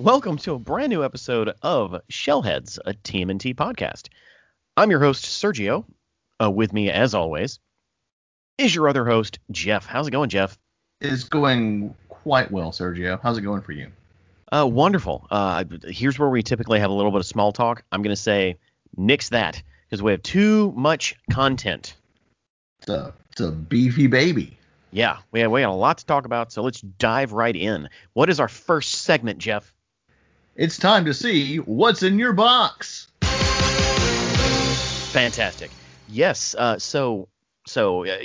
Welcome to a brand new episode of Shellheads, a TMNT podcast. I'm your host Sergio. Uh, with me, as always, is your other host Jeff. How's it going, Jeff? It's going quite well, Sergio. How's it going for you? Uh, wonderful. Uh, here's where we typically have a little bit of small talk. I'm going to say nix that because we have too much content. It's a, it's a beefy baby. Yeah, we have, we have a lot to talk about, so let's dive right in. What is our first segment, Jeff? It's time to see what's in your box. Fantastic. Yes. Uh, so so uh,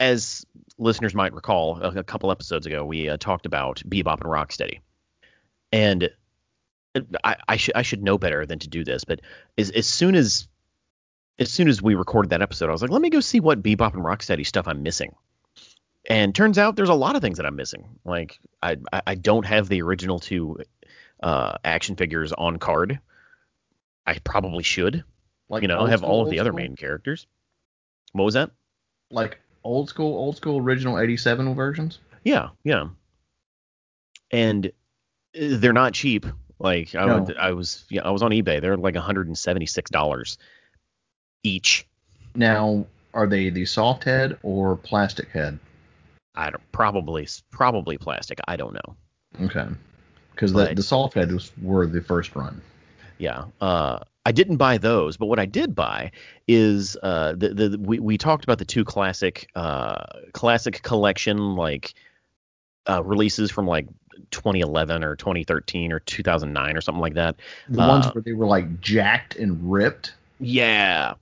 as listeners might recall, a, a couple episodes ago we uh, talked about Bebop and Rocksteady, and I, I should I should know better than to do this, but as as soon as as soon as we recorded that episode, I was like, let me go see what Bebop and Rocksteady stuff I'm missing. And turns out there's a lot of things that I'm missing. Like I I don't have the original two uh, action figures on card. I probably should. Like you know, have school, all of the other school? main characters. What was that? Like old school, old school original 87 versions? Yeah, yeah. And they're not cheap. Like I, no. I was yeah, I was on eBay. They're like $176 each. Now, are they the soft head or plastic head? I don't probably probably plastic. I don't know. Okay. Because the the soft head was were the first run. Yeah. Uh I didn't buy those, but what I did buy is uh, the the we, we talked about the two classic uh, classic collection like uh, releases from like 2011 or 2013 or 2009 or something like that. The ones uh, where they were like jacked and ripped. Yeah,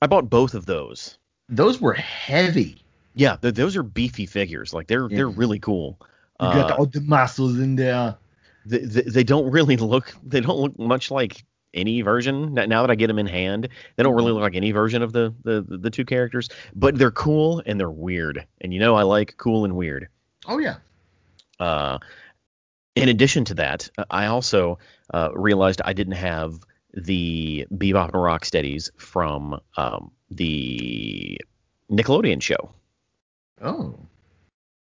I bought both of those. Those were heavy. Yeah, those are beefy figures. Like they're yeah. they're really cool. You got uh, all the muscles in there. They, they, they, don't really look they don't look much like any version. Now that I get them in hand, they don't really look like any version of the the the two characters, but they're cool and they're weird. And you know I like cool and weird. Oh yeah. Uh, in addition to that, I also uh, realized I didn't have the Bebop and Rocksteadies from um, the Nickelodeon show. Oh.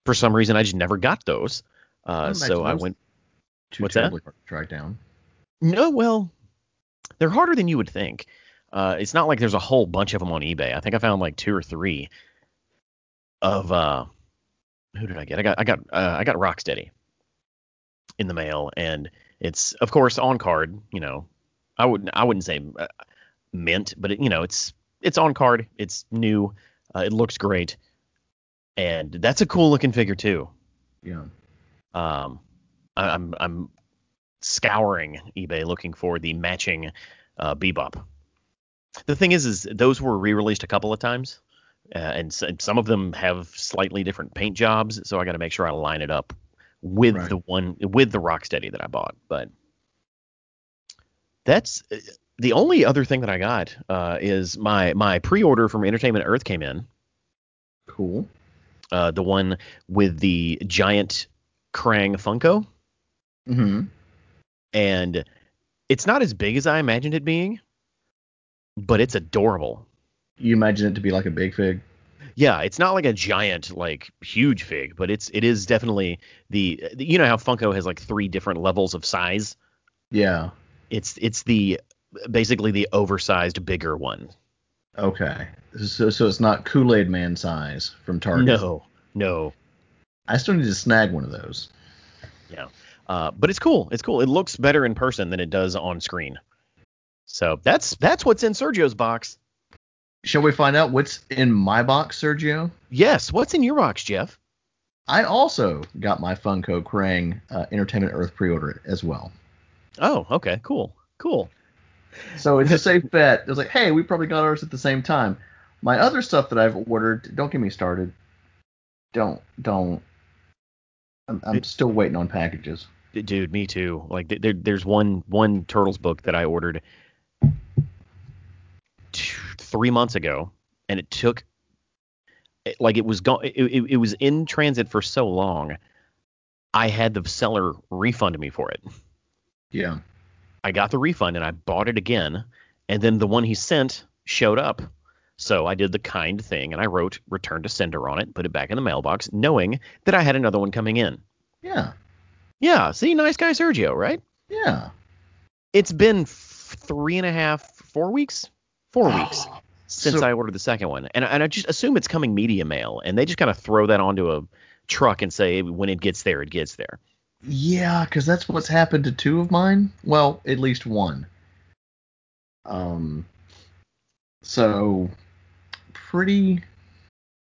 For some reason, I just never got those. Uh, so I went. Too what's that? Track down. No, well, they're harder than you would think. Uh, it's not like there's a whole bunch of them on eBay. I think I found like two or three of uh, who did I get? I got I got uh, I got Rocksteady in the mail, and it's of course on card. You know, I wouldn't I wouldn't say uh, mint, but it, you know it's it's on card. It's new. Uh, it looks great, and that's a cool looking figure too. Yeah. Um, I, I'm I'm scouring eBay looking for the matching uh, Bebop. The thing is, is those were re-released a couple of times, uh, and, s- and, some of them have slightly different paint jobs, so I got to make sure I line it up with right. the one with the Rocksteady that I bought. But that's uh, the only other thing that I got uh, is my my pre-order from Entertainment Earth came in. Cool. Uh, the one with the giant Krang Funko. Mm-hmm and it's not as big as I imagined it being, but it's adorable. You imagine it to be like a big fig? Yeah, it's not like a giant, like huge fig, but it's it is definitely the you know how Funko has like three different levels of size. Yeah. It's it's the basically the oversized bigger one. Okay. So so it's not Kool Aid Man size from Target. No, no. I still need to snag one of those. Yeah. Uh, but it's cool. It's cool. It looks better in person than it does on screen. So that's that's what's in Sergio's box. Shall we find out what's in my box, Sergio? Yes. What's in your box, Jeff? I also got my Funko Krang uh, Entertainment Earth pre-order as well. Oh, okay, cool, cool. So it's a safe bet. It was like, hey, we probably got ours at the same time. My other stuff that I've ordered, don't get me started. Don't, don't. I'm, I'm still waiting on packages. Dude, me too. Like there, there's one one Turtles book that I ordered two, three months ago, and it took like it was gone. It, it, it was in transit for so long. I had the seller refund me for it. Yeah. I got the refund and I bought it again, and then the one he sent showed up. So I did the kind thing and I wrote return to sender on it, put it back in the mailbox, knowing that I had another one coming in. Yeah. Yeah. See, nice guy Sergio, right? Yeah. It's been f- three and a half, four weeks, four weeks since So- I ordered the second one, and and I just assume it's coming media mail, and they just kind of throw that onto a truck and say when it gets there, it gets there. Yeah, because that's what's happened to two of mine. Well, at least one. Um. So, pretty,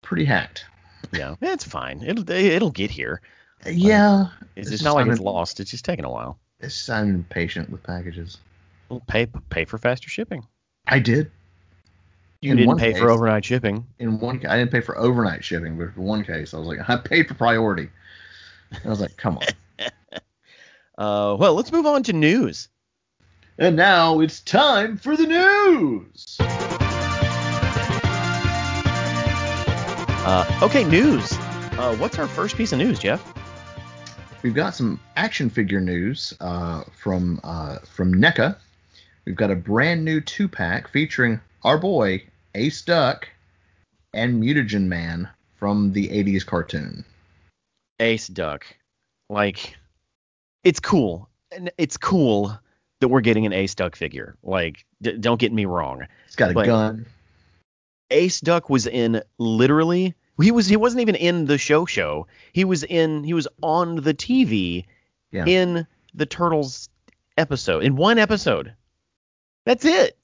pretty hacked. Yeah, it's fine. It'll it'll get here. Yeah, It's, It's it's just not like I'm it's lost. It's just taking a while. it's just I'm impatient with packages. Well, pay pay for faster shipping. I did. You In didn't pay for overnight shipping. In one, I didn't pay for overnight shipping, but in one case, I was like, I paid for priority. I was like, come on. Uh, well, let's move on to news. and now it's time for the news. Uh, okay, news. Uh, what's our first piece of news, Jeff? We've got some action figure news uh, from uh, from NECA. We've got a brand new two pack featuring our boy Ace Duck and Mutagen Man from the 80s cartoon. Ace Duck. Like, it's cool. And It's cool that we're getting an Ace Duck figure. Like, d- don't get me wrong. He's got a But- gun. Ace Duck was in literally. He was. He wasn't even in the show. Show. He was in. He was on the TV Yeah. in the Turtles episode. In one episode. That's it.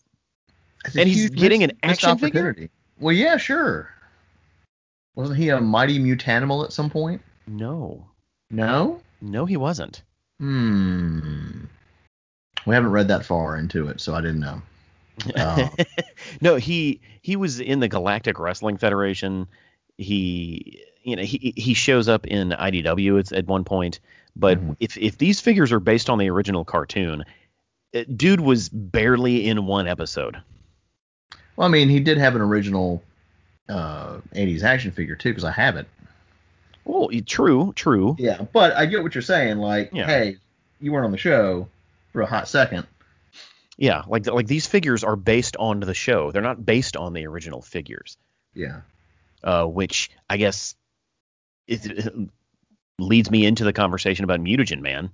A and he's getting missed- an action figure? Well, yeah, sure. Wasn't he a mighty mutanimal at some point? No. No. No, he wasn't. Hmm. We haven't read that far into it, so I didn't know. Oh. no, he he was in the Galactic Wrestling Federation. He you know he he shows up in IDW at, at one point. But Mhm. if if these figures are based on the original cartoon, uh, dude was barely in one episode. Well, I mean, he did have an original uh, 80s action figure too, because I have it. Well, true, true. Yeah, but I get what you're saying. Like, Yeah. hey, you weren't on the show for a hot second. Yeah, like like these figures are based on the show. They're not based on the original figures. Yeah. uh, which I guess it, it leads me into the conversation about Mutagen Man.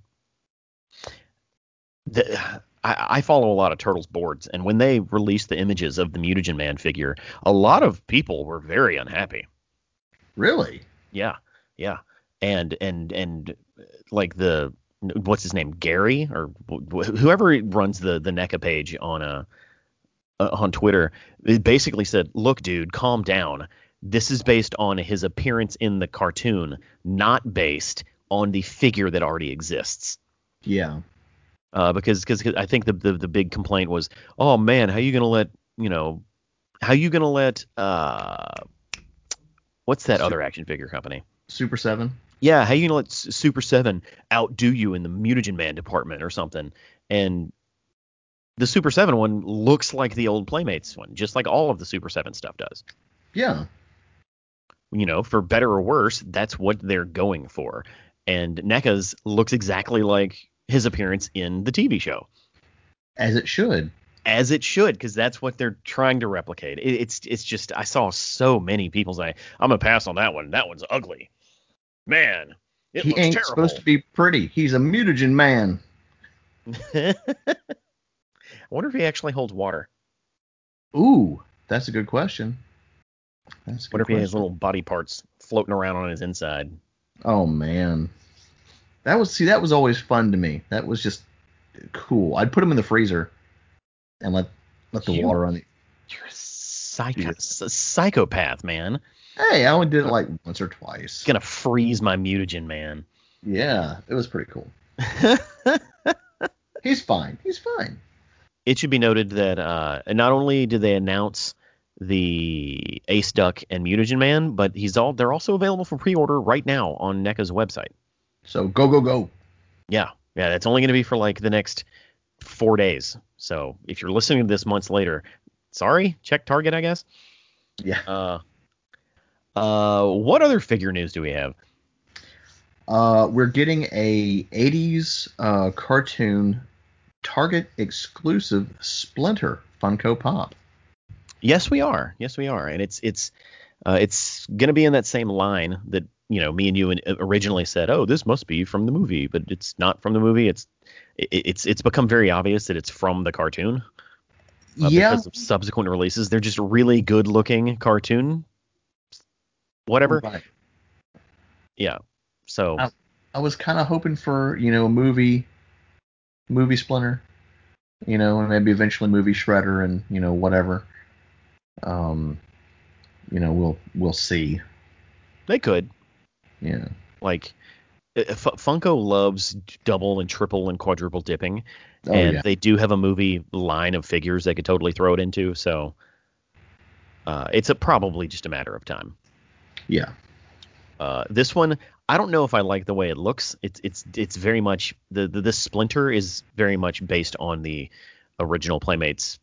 The, I, I follow a lot of Turtles boards, and when they released the images of the Mutagen Man figure, a lot of people were very unhappy. Really? Yeah, yeah, and and and like the what's his name, Gary or wh- whoever runs the the NECA page on uh, uh on Twitter, it basically said, "Look, dude, calm down. This is based on his appearance in the cartoon, not based on the figure that already exists." Yeah. Uh, because because I think the, the the big complaint was, "Oh man, how you gonna let you know, how you gonna let uh, what's that other action figure company?" Super Seven. yeah, how you gonna let Super Seven outdo you in the Mutagen Man department or something? And the Super Seven one looks like the old Playmates one, just like all of the Super Seven stuff does. Yeah. You know, for better or worse, that's what they're going for. And NECA's looks exactly like his appearance in the TV show, As it should. As it should, because that's what they're trying to replicate. It, it's it's just I saw so many people say, "I'm gonna pass on that one. That one's ugly." Man, it he looks ain't terrible. supposed to be pretty. He's a mutagen man. I wonder if he actually holds water. Ooh, that's a good question. That's a What good if he has little body parts floating around on his inside? Oh man, that was see that was always fun to me. That was just cool. I'd put him in the freezer and let let the You- water on. The, You're a psycho- Yeah. a psychopath, man. hey, I only did it like once or twice. It's gonna freeze my mutagen, man. Yeah, it was pretty cool. He's fine. He's fine. it should be noted that uh, not only did they announce the Ace Duck and Mutagen Man, but he's all they're also available for pre-order right now on NECA's website. So go go go. Yeah, yeah, it's only going to be for like the next four days. So if you're listening to this months later, sorry, check Target, I guess. Yeah. Uh, uh, what other figure news do we have? Uh, we're getting a 80s uh, cartoon Target exclusive Splinter Funko Pop. Yes, we are. Yes, we are, and it's it's uh, it's going to be in that same line that you know, me and you in- originally said, "Oh, this must be from the movie," but it's not from the movie. It's it, it's it's become very obvious that it's from the cartoon. uh, yeah, Because of subsequent releases, they're just really good looking cartoon. Whatever. right. Yeah. So Uh, I was kind of hoping for you know a movie, movie Splinter, you know, and maybe eventually movie Shredder and you know whatever. Um, you know we'll we'll see. they could Yeah. like. Uh, F- Funko loves double and triple and quadruple dipping, Oh and yeah. they do have a movie line of figures they could totally throw it into. So uh, it's a, probably just a matter of time. Yeah. Uh, this one, I don't know if I like the way it looks. It's it's it's very much the, the this Splinter is very much based on the original Playmates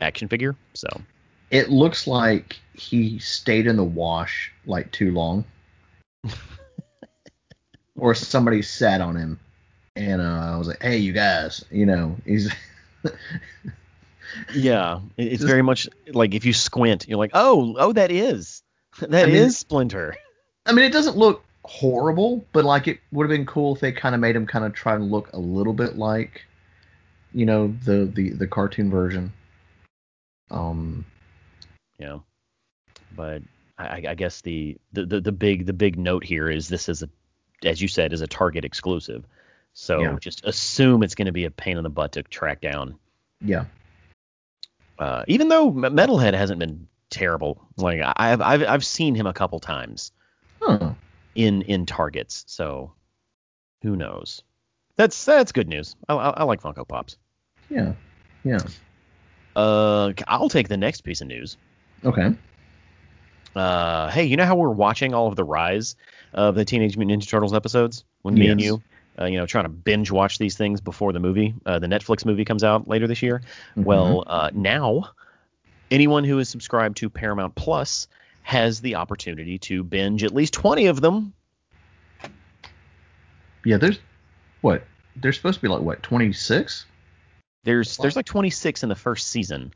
action figure. So It looks like he stayed in the wash like too long. or somebody sat on him and uh, I was like, "Hey, you guys, you know, he's yeah, it's very much like if you squint, you're like, oh oh that is that is I mean- Splinter. I mean, it doesn't look horrible, but like it would have been cool if they kind of made him kind of try to look a little bit like, you know, the the the cartoon version. Um, Yeah, but I, I guess the, the the the big the big note here is this is a as you said is a Target exclusive. So Yeah. just assume it's going to be a pain in the butt to track down. yeah, Uh, even though Metalhead hasn't been terrible, like I- I've I've I've seen him a couple times huh. in in Targets, so who knows? That's that's good news. I, I, I like Funko Pops. yeah, yeah. Uh, I'll take the next piece of news. Okay. Uh, hey, you know how we're watching all of the rise of the Teenage Mutant Ninja Turtles episodes when me and you, uh, you know, trying to binge watch these things before the movie, uh, the Netflix movie comes out later this year. Mhm. Well, uh, now anyone who is subscribed to Paramount Plus has the opportunity to binge at least 20 of them. yeah, there's what? There's supposed to be like what? 26? There's there's like 26 in the first season,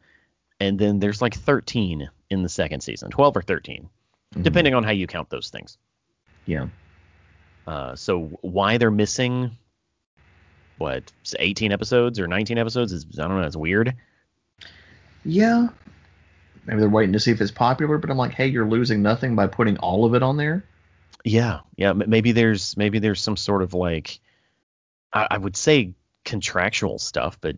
and then there's like 13 in the second season, 12 or 13, Mhm. depending on how you count those things. Yeah. Uh, so why they're missing what 18 episodes or 19 episodes is I don't know. It's weird. Yeah. Maybe they're waiting to see if it's popular, but I'm like, hey, you're losing nothing by putting all of it on there. Yeah, yeah. Maybe there's maybe there's some sort of like I, I would say contractual stuff, but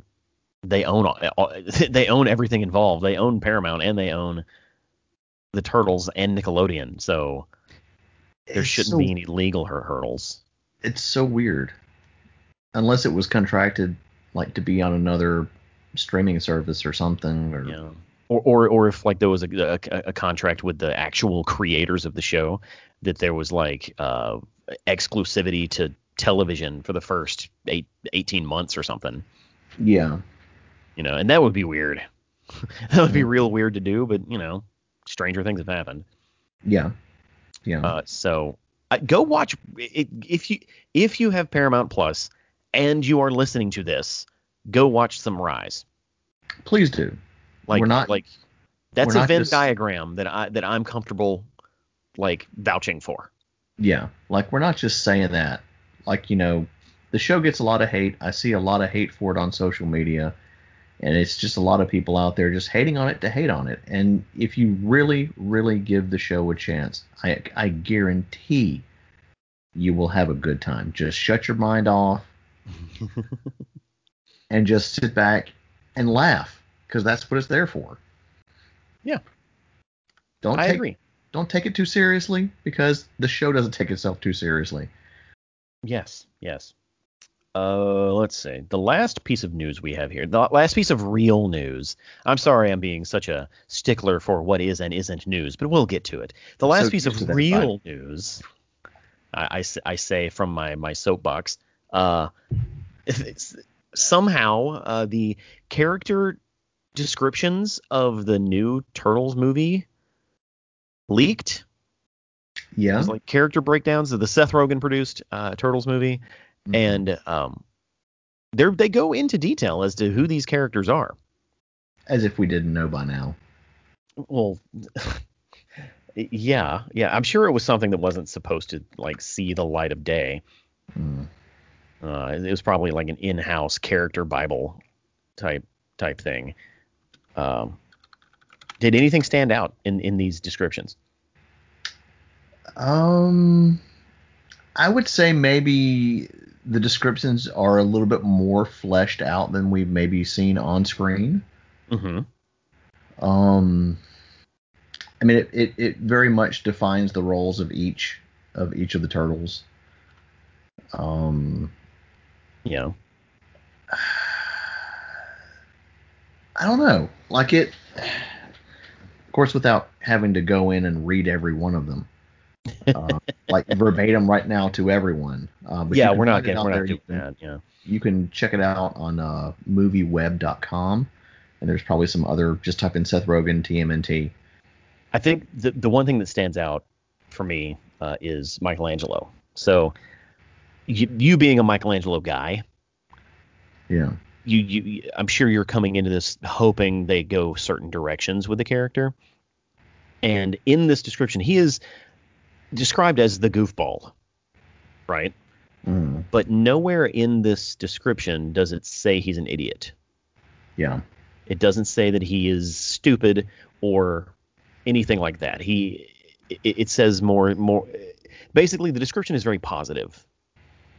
they own all, all- they own everything involved. They own Paramount and they own the Turtles and Nickelodeon. So there It's shouldn't so- be any legal hur- hurdles. It's so weird. Unless it was contracted like to be on another streaming service or something. Or, know or or, or if like there was a, a, a contract with the actual creators of the show that there was like uh exclusivity to television for the first eight, 18 months or something Yeah. you know and that would be weird that would be real weird to do but you know stranger things have happened Yeah. Yeah. uh so uh, go watch it, if you if you have paramount plus and you are listening to this go watch some rise Please do. Like We're not- like that's a Venn just- diagram that I that I'm comfortable like vouching for. Yeah. Like we're not just saying that. Like, you know, the show gets a lot of hate. I see a lot of hate for it on social media. And it's just a lot of people out there just hating on it to hate on it. And if you really, really give the show a chance, I I guarantee you will have a good time. Just shut your mind off and just sit back and laugh because that's what it's there for. Yeah. Don't I take agree. don't take it too seriously because the show doesn't take itself too seriously. Yes, yes. Uh, let's see. The last piece of news we have here, the last piece of real news. I'm sorry, I'm being such a stickler for what is and isn't news, but we'll get to it. The last So piece of real news, I, say from my my soapbox. Uh, somehow uh, the character descriptions of the new Turtles movie leaked. Yeah. There's like character breakdowns of the Seth Rogen produced uh, Turtles movie, Mhm. and um, they they go into detail as to who these characters are. as if we didn't know by now. Well, Yeah, yeah. I'm sure it was something that wasn't supposed to like see the light of day. Hmm. Uh, it was probably like an in-house character Bible type type thing. Um, did anything stand out in in these descriptions? Um, I would say maybe the descriptions are a little bit more fleshed out than we've maybe seen on screen. Mm-hmm. Um, I mean, it, it, it very much defines the roles of each of each of the turtles. Um, Yeah. I don't know. Like it, of course, without having to go in and read every one of them, uh, like verbatim right now to everyone. Uh, Yeah, we're not getting we're there. not doing you can, that. Yeah. You can check it out on uh, movieweb.com, and there's probably some other. Just type in Seth Rogen TMNT. I think the the one thing that stands out for me uh, is Michelangelo. So you, you being a Michelangelo guy, Yeah. you, you I'm sure you're coming into this hoping they go certain directions with the character. And in this description, he is described as the goofball, right? Mm, But nowhere in this description does it say he's an idiot. yeah. It doesn't say that he is stupid or anything like that. He it, it says more more basically the description is very.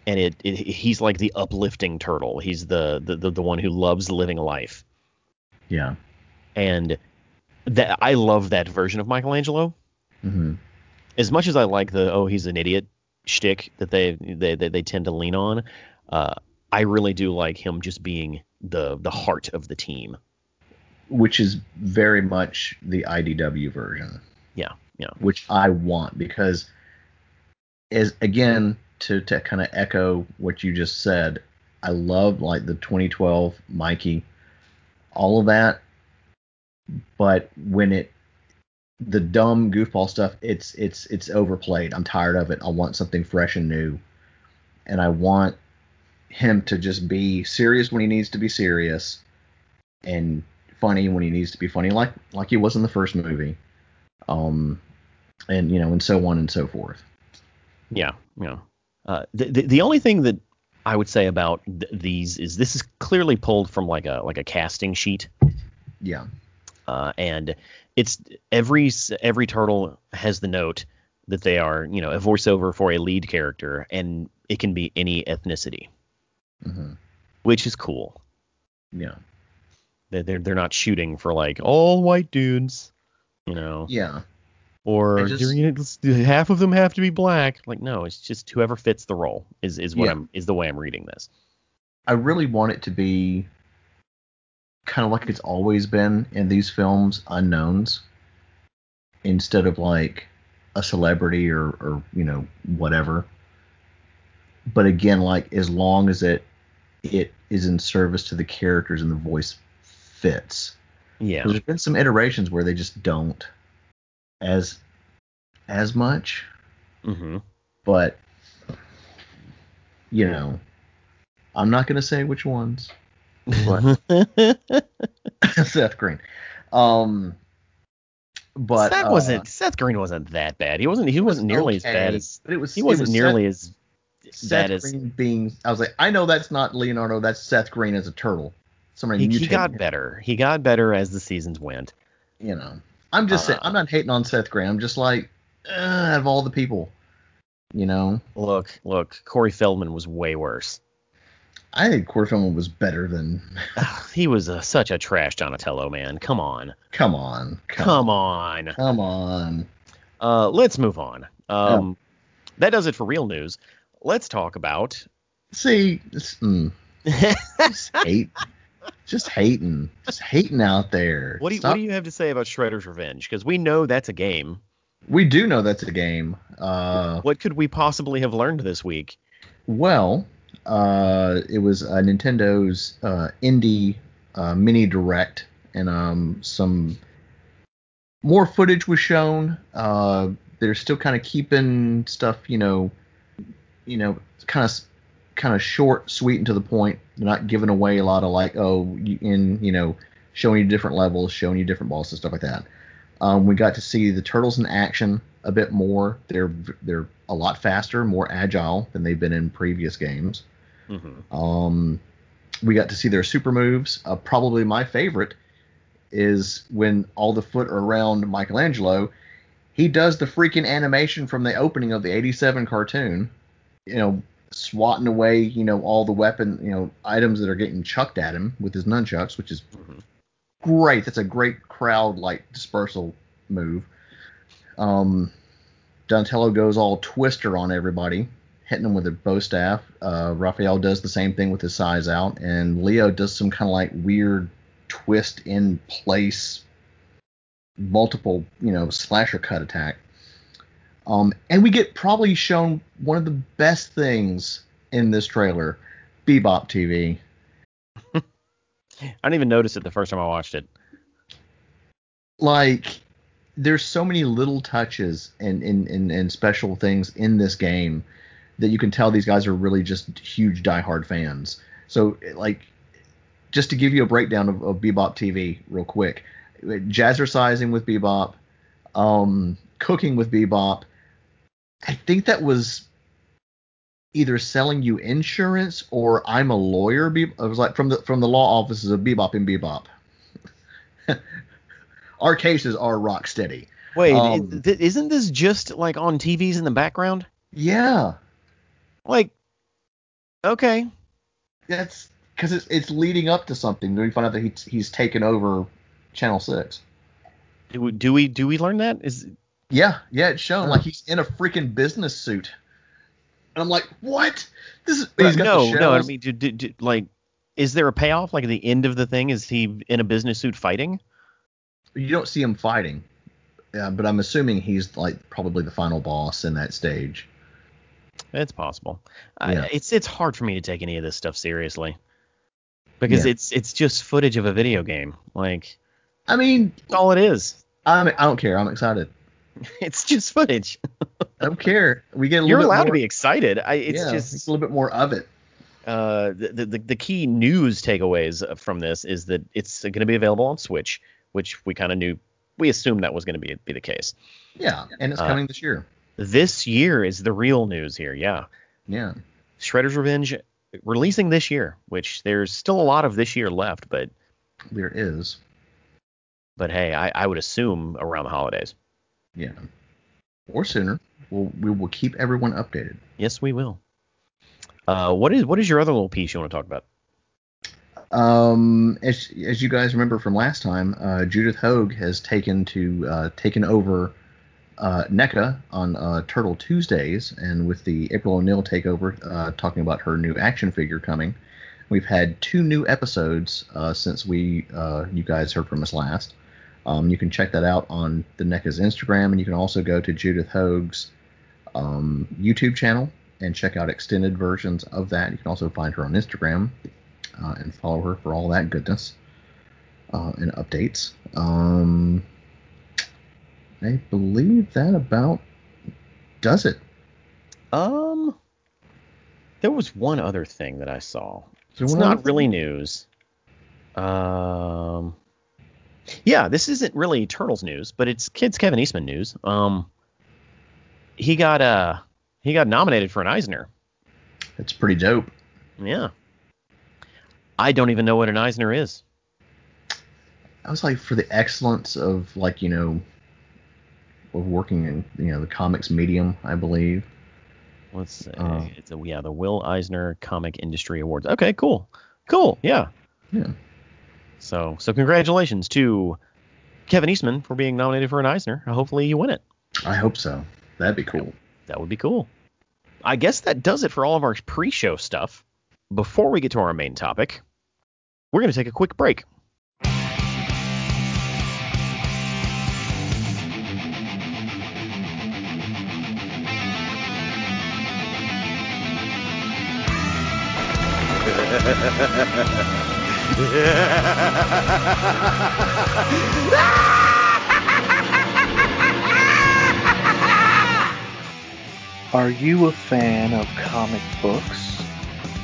And it, it he's like the uplifting turtle. He's the, the the the one who loves living life. Yeah. And that I love that version of Michelangelo. hmm As much as I like the oh he's an idiot shtick that they they they, they tend to lean on, uh, I really do like him just being the the heart of the team. Which is very much the IDW version. Yeah, yeah. which I want because as again to to kind of echo what you just said, I love like the 2012 Mikey, all of that. But when it the dumb goofball stuff, it's it's it's overplayed. I'm tired of it. I want something fresh and new, and I want him to just be serious when he needs to be serious, and funny when he needs to be funny, like like he was in the first movie um, and you know, and so on and so forth. Yeah, yeah. Uh, the, the the only thing that I would say about th- these is this is clearly pulled from like a like a casting sheet, Yeah, uh, and it's every every turtle has the note that they are you know a voiceover for a lead character, and it can be any ethnicity, hmm which is cool. yeah, They're they're, they're not shooting for like all white dudes, you know, yeah. or just- you're gonna- let's do- half of them have to be black. Like no, it's just whoever fits the role is is what Yeah. I'm is the way I'm reading this. I really want it to be kind of like it's always been in these films, unknowns, instead of like a celebrity or or you know whatever. But again, like as long as it it is in service to the characters and the voice fits. Yeah. There's been some iterations where they just don't as as much, hmm but you know, I'm not gonna say which ones. But Seth Green. Um but Seth uh, wasn't Seth Green wasn't that bad. He wasn't he wasn't nearly as bad as but it was he wasn't was nearly as Seth, bad Seth as being I was like, I know that's not Leonardo, that's Seth Green as a turtle. Somebody he, he got him, better. He got better as the seasons went. you know. I'm just saying Uh, I'm not hating on Seth Green. I'm just like uh, out of all the people, you know. Look, look, Corey Feldman was way worse. I think Corey Feldman was better than. he was a, such a trash Donatello, man. Come on. Come on, Come on. come on. Uh, let's move on. Um, That does it for real news. Let's talk about. See, mm, just hate, just hating, just hating out there. what do you, Stop- what do you have to say about Shredder's Revenge? Because we know that's a game. We do know that's a game. Uh, What could we possibly have learned this week? well, uh, it was uh, Nintendo's uh, indie uh, mini direct, and um, some more footage was shown. Uh, they're still kind of keeping stuff, you know, you know, kind of kind of short, sweet, and to the point. They're not giving away a lot of like, oh, in you know, showing you different levels, showing you different bosses, stuff like that. Um, we got to see the turtles in action a bit more. They're they're a lot faster, more agile than they've been in previous games. Mm-hmm. Um, we got to see their super moves. Uh, probably my favorite is when all the foot are around Michelangelo. He does the freaking animation from the opening of the '87 cartoon. You know, swatting away, you know, all the weapon, you know, items that are getting chucked at him with his nunchucks, which is Mhm. great. That's a great crowd like dispersal move. Um, Donatello goes all twister on everybody, hitting them with a bow staff. Uh, Raphael does the same thing with his sais out, and Leo does some kind of like weird twist in place, multiple, you know, slasher cut attack. Um, and we get probably shown one of the best things in this trailer, Bebop TV. I didn't even notice it the first time I watched it. like there's so many little touches and, and, and, and special things in this game that you can tell these guys are really just huge diehard fans. So like just to give you a breakdown of, of Bebop TV real quick. Jazzercising with Bebop, um, cooking with Bebop. I think that was either selling you insurance or I'm a lawyer. Be- was like from the from the law offices of Bebop and Bebop. Our cases are rock steady. Wait, Um, th- isn't this just like on TVs in the background? Yeah, Like, okay, that's because it's it's leading up to something. Then we find out that he's he's taken over Channel Six. do we do we, do we learn that? Is Yeah, yeah, it's shown Oh. like he's in a freaking business suit. And I'm like, what? This is he's got no, no. I mean, do, do, do, like, is there a payoff? Like at the end of the thing, is he in a business suit fighting? You don't see him fighting. Yeah, but I'm assuming he's like probably the final boss in that stage. It's possible. I, Yeah. it's it's hard for me to take any of this stuff seriously because Yeah. it's it's just footage of a video game. Like I mean, that's all it is. I'm, I don't care. I'm excited. It's just footage. I don't care. We get a little You're allowed more, to be excited. I, it's yeah, just it's a little bit more of it. uh, the, the the key news takeaways from this is that it's going to be available on Switch, which we kind of knew. We assumed that was going to be be the case. Yeah, and it's Uh, coming this year. This year is the real news here. Yeah, Yeah. Shredder's Revenge releasing this year, which there's still a lot of this year left, but There is. but hey, I, I would assume around the holidays. Yeah. Or sooner. We'll, we will keep everyone updated. Yes, we will. Uh, what is what is your other little piece you want to talk about? Um, as as you guys remember from last time, uh, Judith Hoag has taken to uh, taken over uh, NECA on uh, Turtle Tuesdays, and with the April O'Neil takeover, uh, talking about her new action figure coming. We've had two new episodes uh, since we uh, you guys heard from us last. Um, you can check that out on the NECA's Instagram, and you can also go to Judith Hoag's um, YouTube channel and check out extended versions of that. You can also find her on Instagram uh, and follow her for all that goodness uh, and updates. Um, I believe that about does it. Um, there was one other thing that I saw. It's not really news. Um, yeah, this isn't really Turtles news, but it's kids Kevin Eastman news. Um, he got uh he got nominated for an Eisner. That's pretty dope. Yeah. I don't even know what an Eisner is. I was like for the excellence of like you know of working in you know the comics medium, I believe. Let's see. Uh. it's a, yeah, the Will Eisner Comic Industry Awards. Okay, cool. Cool. Yeah. Yeah. So so congratulations to Kevin Eastman for being nominated for an Eisner. Hopefully you win it. I hope so. That'd be cool. That would be cool. I guess that does it for all of our pre-show stuff. Before we get to our main topic, we're going to take a quick break. Are you a fan of comic books?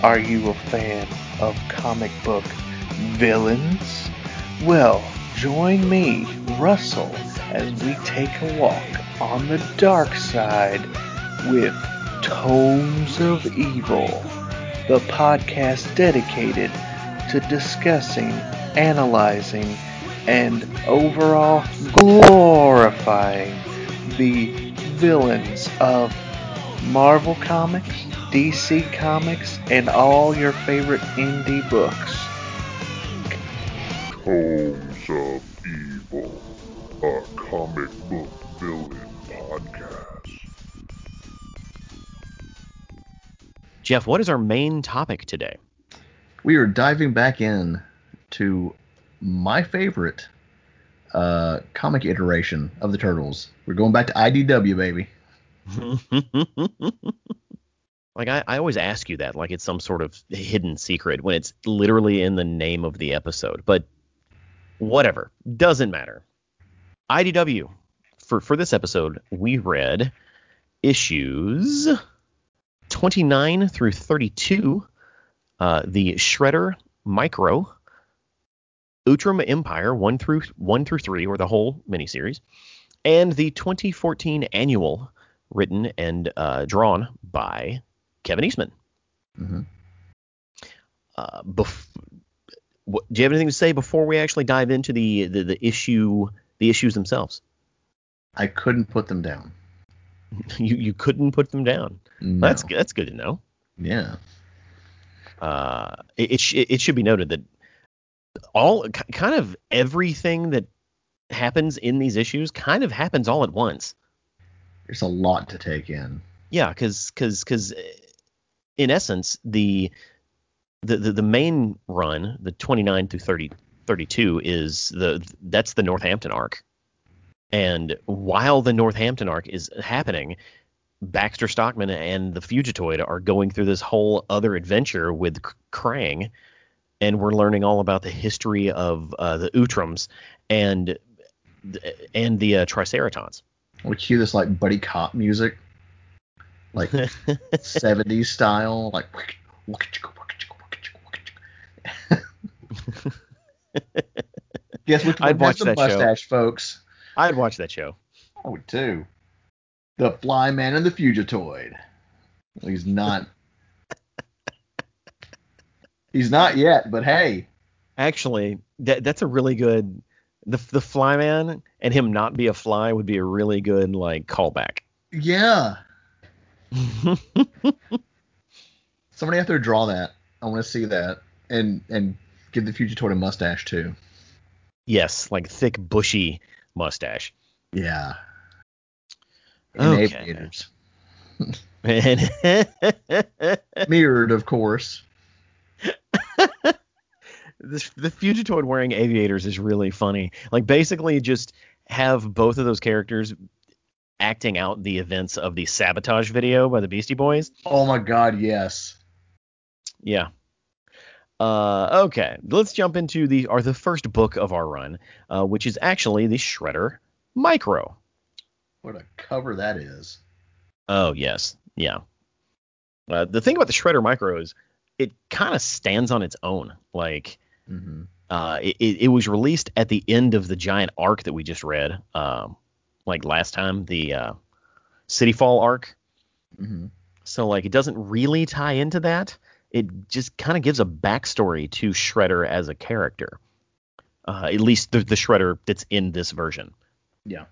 Are you a fan of comic book villains? Well, join me, Russell, as we take a walk on the dark side with Tomes of Evil, the podcast dedicated to discussing, analyzing, and overall glorifying the villains of Marvel Comics, DC Comics, and all your favorite indie books. Tomes of Evil, a comic book villain podcast. Jeff, what is our main topic today? We are diving back in to my favorite uh, comic iteration of the Turtles. We're going back to IDW, baby. like I, I always ask you that, like it's some sort of hidden secret when it's literally in the name of the episode. But whatever, doesn't matter. IDW. For for this episode, we read issues 29 through 32, uh, the Shredder Micro, Utrom Empire 1 through 1 through 3, or the whole miniseries, and the 2014 annual, written and uh, drawn by Kevin Eastman. hmm Uh, bef- what, do you have anything to say before we actually dive into the, the, the issue the issues themselves? I couldn't put them down. You you couldn't put them down. No. That's good. That's good to know. Yeah. uh, it it, sh- it should be noted that all k- kind of everything that happens in these issues kind of happens all at once. There's a lot to take in. Yeah, because because because in essence the, the the the main run, the 29 through 30 32 is the that's the Northampton arc. And while the Northampton arc is happening, Baxter Stockman and the Fugitoid are going through this whole other adventure with Krang, and we're learning all about the history of uh, the Utroms and and the uh, Triceratons. We cue this like buddy cop music, like 70s style, like. Guess which one I'd watch the that show. mustache, folks? I'd watch that show. I would too. The Flyman and the Fugitoid. Well, he's not. he's not yet, but hey, Actually, that that's a really good. The the Flyman and him not be a fly would be a really good like callback. yeah. Somebody out there draw that. I want to see that, and and give the Fugitoid a mustache too. yes, like thick bushy mustache. Yeah. And aviators. And Mirrored, of course. this, the Fugitoid wearing aviators is really funny. Like basically just have both of those characters acting out the events of the sabotage video by the Beastie Boys. Oh my God, yes. Yeah. Uh, okay, let's jump into the or the first book of our run, uh, which is actually the Shredder Micro. What a cover that is. Oh yes, yeah. Uh, the thing about the Shredder Micro is it kind of stands on its own. Like mm-hmm. uh, it, it it was released at the end of the giant arc that we just read, um, like last time, the uh, City Fall arc. hmm So like it doesn't really tie into that. It just kind of gives a backstory to Shredder as a character. Uh, at least the, the Shredder that's in this version. Yeah.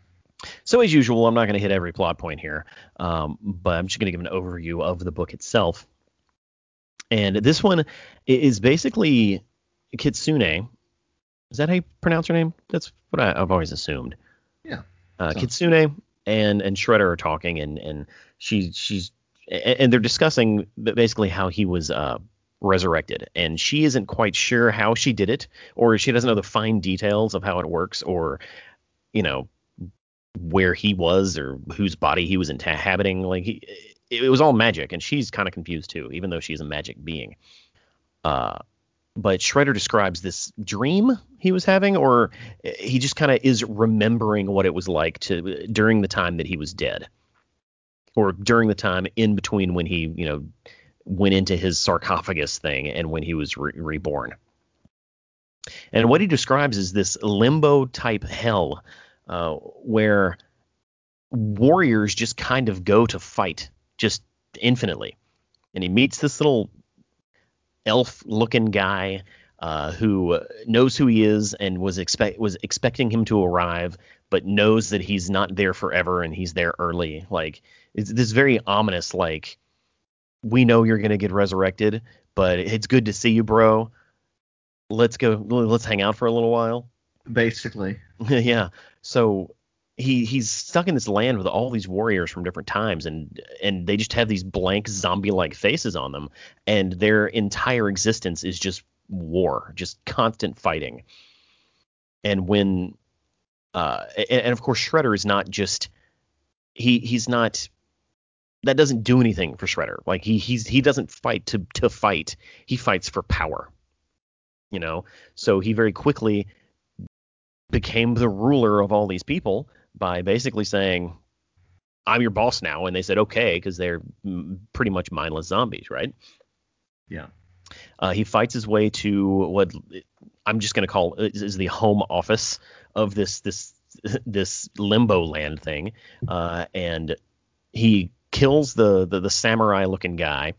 So as usual, I'm not going to hit every plot point here, um, but I'm just going to give an overview of the book itself. And this one is basically Kitsune. Is that how you pronounce her name? That's what I, I've always assumed. Yeah. Uh, So- Kitsune and and Shredder are talking, and and she she's and they're discussing basically how he was uh, resurrected, and she isn't quite sure how she did it, or she doesn't know the fine details of how it works, or you know where he was or whose body he was inhabiting. Like he, it, it was all magic, and she's kind of confused too, even though she's a magic being. Uh, but Shredder describes this dream he was having, or he just kind of is remembering what it was like to during the time that he was dead, or during the time in between when he, you know, went into his sarcophagus thing and when he was re- reborn. And what he describes is this limbo type hell uh, where warriors just kind of go to fight just infinitely. And he meets this little elf looking guy uh, who knows who he is and was expect was expecting him to arrive, but knows that he's not there forever and he's there early. Like it's this very ominous like we know you're gonna get resurrected, but it's good to see you, bro. Let's go. Let's hang out for a little while. Basically. yeah. So he he's stuck in this land with all these warriors from different times and and they just have these blank zombie like faces on them and their entire existence is just war just constant fighting. And when uh and, and of course shredder is not just he he's not that doesn't do anything for shredder. Like he he's he doesn't fight to to fight. He fights for power you know? So he very quickly became the ruler of all these people by basically saying, I'm your boss now. And they said, okay, because they're pretty much mindless zombies, right? Yeah. Uh, he fights his way to what I'm just going to call is, is the home office of this this this limbo land thing, uh, and he kills the, the the samurai looking guy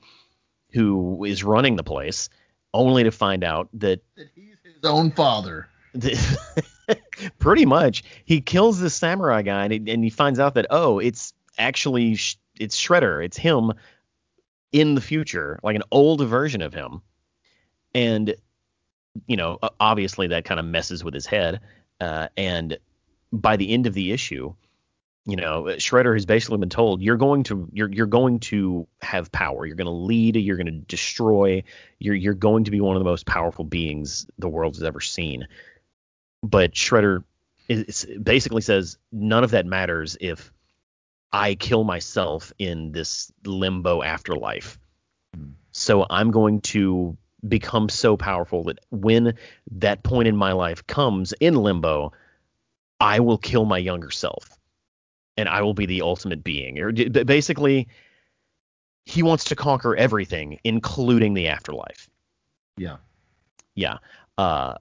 who is running the place, only to find out that That he's his own father. pretty much. He kills the samurai guy and he, and he finds out that oh it's actually Sh- it's shredder. It's him in the future like an old version of him. And you know obviously that kind of messes with his head uh, and by the end of the issue you know shredder has basically been told you're going to you're you're going to have power. You're going to lead you're going to destroy you're you're going to be one of the most powerful beings the world has ever seen but Shredder is, basically says none of that matters if I kill myself in this limbo afterlife. So I'm going to become so powerful that when that point in my life comes in limbo, I will kill my younger self and I will be the ultimate being. Or basically, he wants to conquer everything, including the afterlife. Yeah. Yeah. Uh,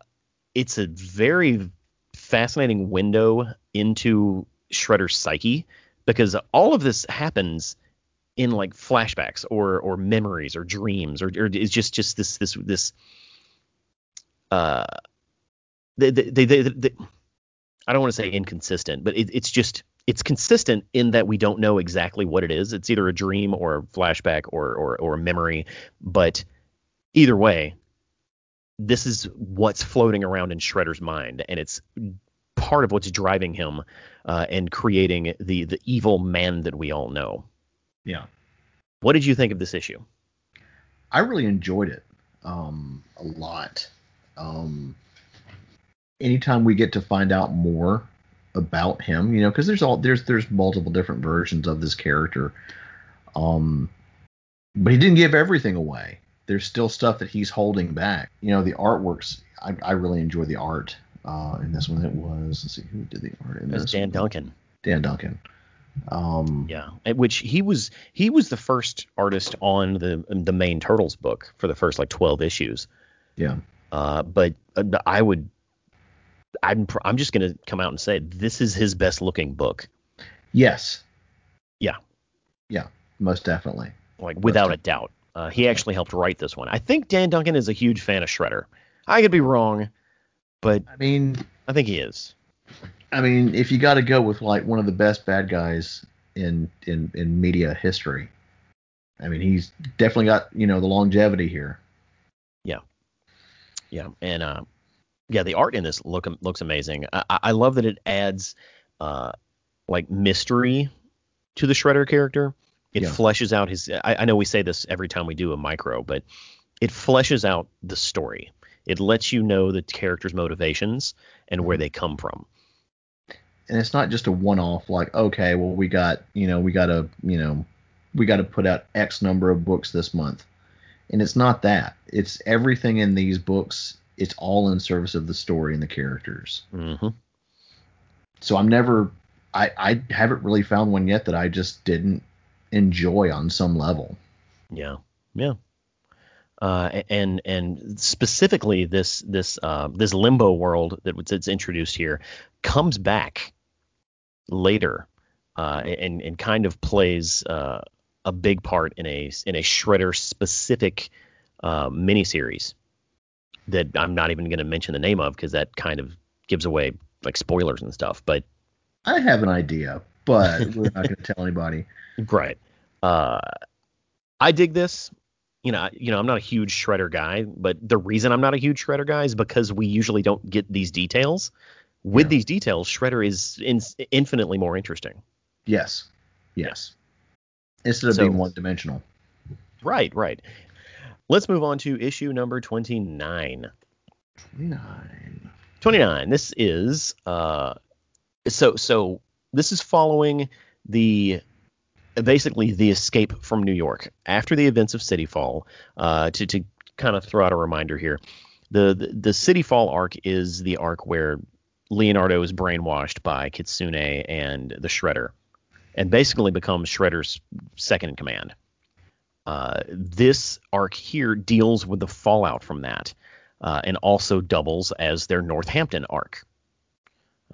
it's a very fascinating window into Shredder's psyche because all of this happens in like flashbacks or or memories or dreams or, or it's just just this this this uh they they, they, they, I don't want to say inconsistent but it, it's just it's consistent in that we don't know exactly what it is. It's either a dream or a flashback or or or a memory but either way this is what's floating around in Shredder's mind, and it's part of what's driving him uh, and creating the the evil man that we all know. Yeah. What did you think of this issue? I really enjoyed it um, a lot. Um, anytime we get to find out more about him, you know, because there's all there's there's multiple different versions of this character. Um, but he didn't give everything away. There's still stuff that he's holding back. You know, the artworks. I, I really enjoy the art uh, in this one. It was let's see who did the art in That's this. Dan one? Duncan. Dan Duncan. Um, Yeah, at which he was he was the first artist on the the main Turtles book for the first like 12 issues. Yeah. Uh, but uh, I would I'm pr- I'm just gonna come out and say this is his best looking book, Yes. Yeah. Yeah. Most definitely. like without a doubt. Uh, he actually helped write this one. I think Dan Duncan is a huge fan of Shredder. I could be wrong, but I mean, I think he is. I mean, if you got to go with like one of the best bad guys in in in media history, I mean, he's definitely got you know the longevity here. Yeah, yeah, and uh, yeah, the art in this look looks amazing. I, I I love that it adds uh, like mystery to the Shredder character. It Yeah. fleshes out his. I, I know we say this every time we do a micro, but it fleshes out the story. It lets you know the character's motivations and where they come from. And it's not just a one-off like, okay, well we got you know we got to you know we got to put out X number of books this month, and it's not that. It's everything in these books. It's all in service of the story and the characters. hmm So I'm never. I, I haven't really found one yet that I just didn't enjoy on some level. Yeah, yeah. Uh, and and specifically this this uh, this limbo world that was- that's introduced here comes back later, uh, and and kind of plays uh, a big part in a in a Shredder specific uh, miniseries that I'm not even going to mention the name of because that kind of gives away like spoilers and stuff. But I have an idea, but we're not going to tell anybody. Right. Uh, I dig this. You know, you know, I'm not a huge shredder guy, but the reason I'm not a huge shredder guy is because we usually don't get these details. With Yeah. these details, shredder is in, infinitely more interesting. Yes. Yes. Instead of So- being one dimensional. Right, right. Let's move on to issue number 29. 29. 29. This is uh so so this is following the basically the escape from New York after the events of City Fall. Uh, to to kind of throw out a reminder here, the, the the City Fall arc is the arc where Leonardo is brainwashed by Kitsune and the Shredder, and basically becomes Shredder's second in command. Uh, this arc here deals with the fallout from that, uh, and also doubles as their Northampton arc.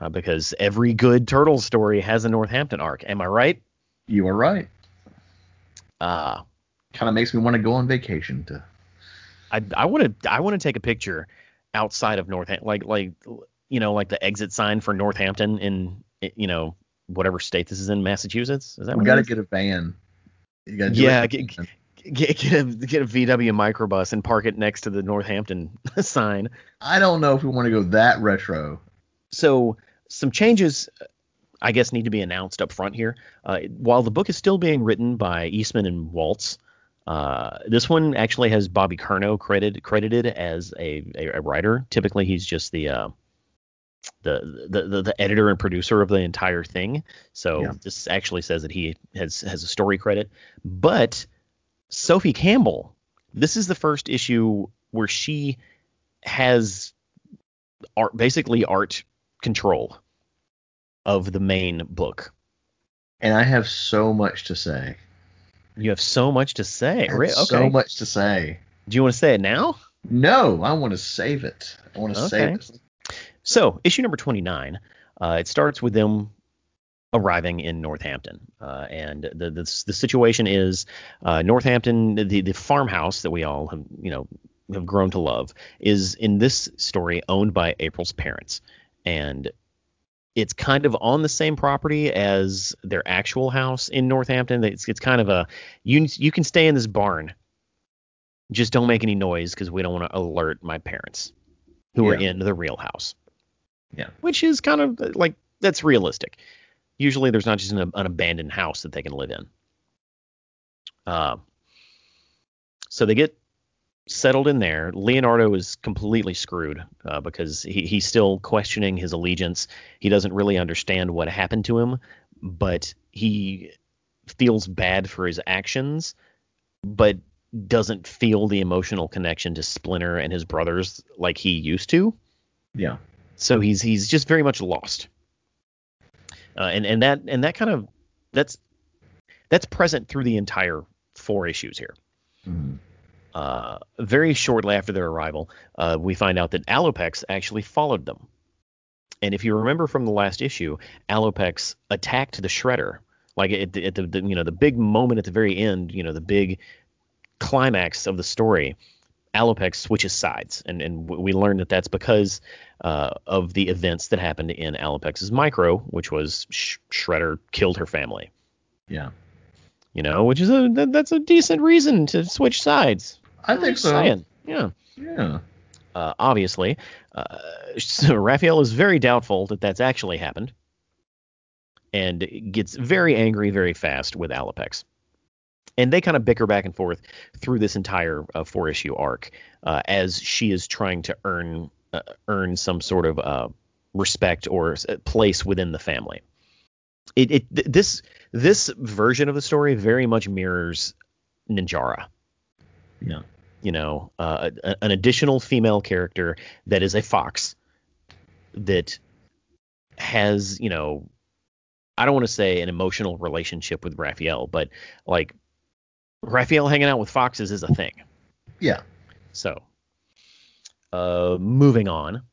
Uh, because every good turtle story has a Northampton arc. Am I right? You are right. Uh, Kind of makes me want to go on vacation to. I I want to I want to take a picture outside of Northampton, like like you know like the exit sign for Northampton in you know whatever state this is in, Massachusetts. Is that We got to get a van. You got to do Yeah, get- get get a get a VW microbus and park it next to the Northampton sign. I don't know if we want to go that retro. So some changes, I guess, need to be announced up front here. Uh, while the book is still being written by Eastman and Waltz, uh, this one actually has Bobby Curnow credited credited as a, a, a writer. Typically, he's just the, uh, the the the the editor and producer of the entire thing. So Yeah. this actually says that he has has a story credit. But Sophie Campbell, this is the first issue where she has art basically art control of the main book. And I have so much to say. You have so much to say. I have Okay. So much to say. Do you want to say it now? No, I want to save it. I want to Okay. save it. So, issue number 29, uh, it starts with them arriving in Northampton. Uh, and the, the the situation is uh, Northampton, the, the farmhouse that we all have, you know, have grown to love, is in this story owned by April's parents. And it's kind of on the same property as their actual house in Northampton. It's, it's kind of a you you can stay in this barn, just don't make any noise because we don't want to alert my parents who are in the real house. Yeah. Which is kind of uh, like that's realistic. Usually there's not just an, an abandoned house that they can live in. Uh, so they get settled in there. Leonardo is completely screwed uh, because he, he's still questioning his allegiance. He doesn't really understand what happened to him, but he feels bad for his actions, but doesn't feel the emotional connection to Splinter and his brothers like he used to. Yeah. So he's he's just very much lost. Uh, and and that and that kind of that's that's present through the entire four issues here. Mhm. Uh, very shortly after their arrival, uh, we find out that Alopex actually followed them. And if you remember from the last issue, Alopex attacked the Shredder. Like at the, at the, the you know the big moment at the very end, you know the big climax of the story, Alopex switches sides, and and we learn that that's because uh, of the events that happened in Alopex's micro, which was Sh- Shredder killed her family. Yeah. You know, which is a that's a decent reason to switch sides. I think so. saying. Yeah. Yeah. Uh, obviously, uh, so Raphael is very doubtful that that's actually happened, and gets very angry very fast with Alopex. And they kind of bicker back and forth through this entire uh, four issue arc uh, as she is trying to earn uh, earn some sort of uh, respect or place within the family. It, it th- this this version of the story very much mirrors Ninjara Yeah. You know, uh, a- an additional female character that is a fox that has, you know, I don't want to say an emotional relationship with Raphael, but like Raphael hanging out with foxes is a thing. Yeah. So, uh, moving on.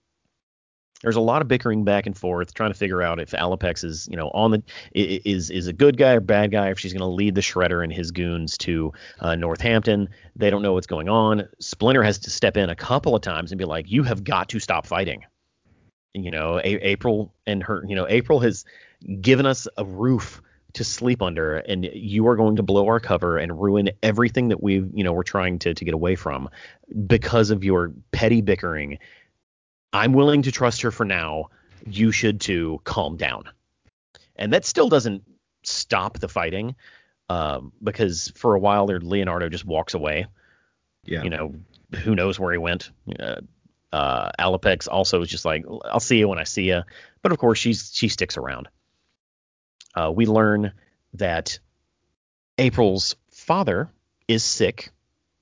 There's a lot of bickering back and forth, trying to figure out if Alopex is, you know, on the is is a good guy or bad guy. If she's going to lead the Shredder and his goons to uh, Northampton, they don't know what's going on. Splinter has to step in a couple of times and be like, "You have got to stop fighting." You know, a- April and her, you know, April has given us a roof to sleep under, and you are going to blow our cover and ruin everything that we've you know, we're trying to to get away from because of your petty bickering. I'm willing to trust her for now. You should too. Calm down. And that still doesn't stop the fighting, um, because for a while there, Leonardo just walks away. Yeah. You know, who knows where he went. Uh, uh, Alopex also is just like, I'll see you when I see you. But of course, she's she sticks around. Uh, we learn that April's father is sick,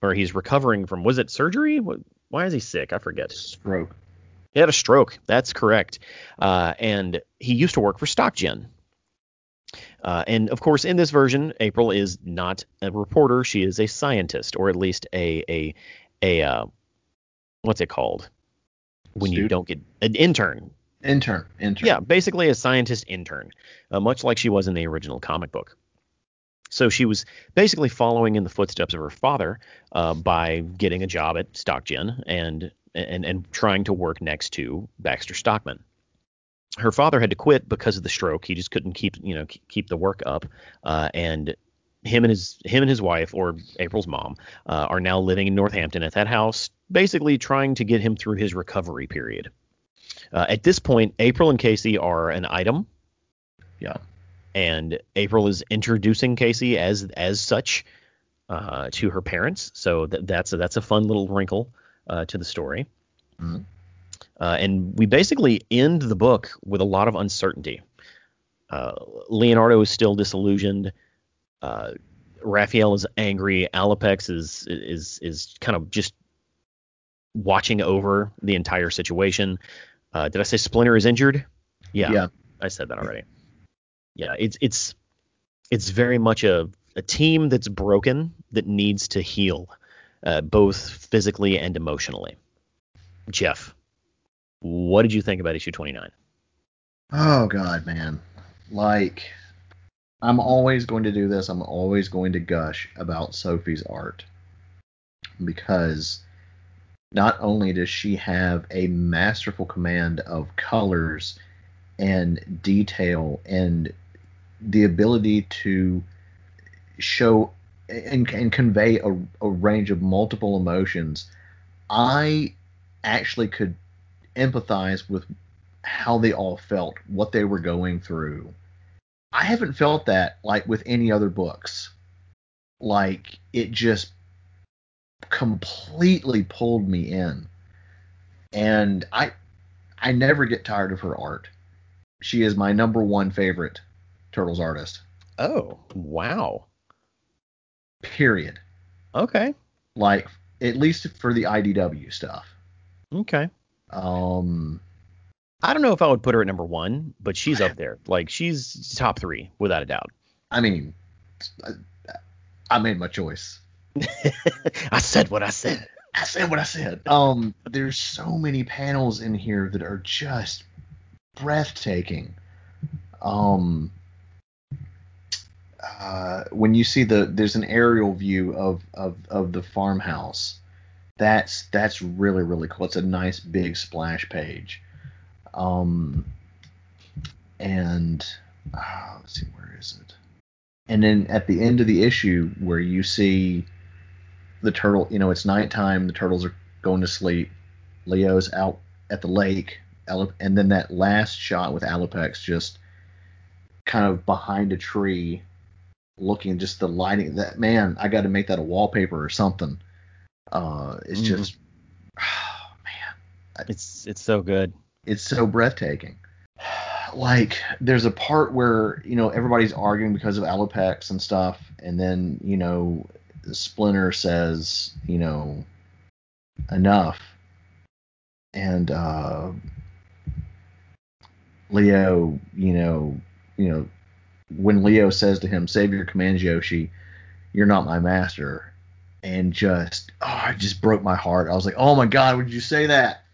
or he's recovering from was it surgery? What, why is he sick? I forget. Stroke. He had a stroke. That's correct. Uh, and he used to work for StockGen. Uh, and of course, in this version, April is not a reporter. She is a scientist, or at least a a a uh, what's it called when you don't get an intern. Intern. Intern. Yeah, basically a scientist intern, uh, much like she was in the original comic book. So she was basically following in the footsteps of her father uh, by getting a job at StockGen and and and trying to work next to Baxter Stockman. Her father had to quit because of the stroke. He just couldn't keep you know keep the work up, uh, and him and his him and his wife or April's mom uh, are now living in Northampton at that house, basically trying to get him through his recovery period. Uh, at this point, April and Casey are an item. Yeah. And April is introducing Casey as as such uh, to her parents. So th- that's a, that's a fun little wrinkle uh, to the story. Mhm. Uh, and we basically end the book with a lot of uncertainty. Uh, Leonardo is still disillusioned. Uh, Raphael is angry. Alopex is is is kind of just watching over the entire situation. Uh, did I say Splinter is injured? Yeah, Yeah. I said that already. Yeah, it's it's it's very much a a team that's broken that needs to heal, uh, both physically and emotionally. Jeff, what did you think about issue 29? Oh God, man. Like, I'm always going to do this. I'm always going to gush about Sophie's art because not only does she have a masterful command of colors and detail and the ability to show and, and convey a, a range of multiple emotions, I actually could empathize with how they all felt, what they were going through. I haven't felt that like with any other books. Like it just completely pulled me in. And I I never get tired of her art. She is my number one favorite Turtles artist. Oh, wow. Period. Okay. Like at least for the IDW stuff. Okay. Um I don't know if I would put her at number one, but she's up there. Like she's top three without a doubt. I mean I, I made my choice. I said what I said. I said what I said. Um, there's so many panels in here that are just breathtaking. Um, uh, when you see the there's an aerial view of of of the farmhouse. That's that's really really cool. It's a nice big splash page. Um, and uh, let's see where is it? And then at the end of the issue, where you see the turtle, you know, it's nighttime. The turtles are going to sleep. Leo's out at the lake, and then that last shot with Alopex just kind of behind a tree, looking just the lighting. That man, I got to make that a wallpaper or something. Uh, it's Mhm. just, oh, man, It's it's so good. it's so breathtaking. Like there's a part where you know everybody's arguing because of Alopex and stuff, and then you know Splinter says you know enough, and uh, Leo you know you know when Leo says to him, "Savior your commands, Yoshi, you're not my master," and just oh, it just broke my heart. I was like, "Oh my God, would you say that?"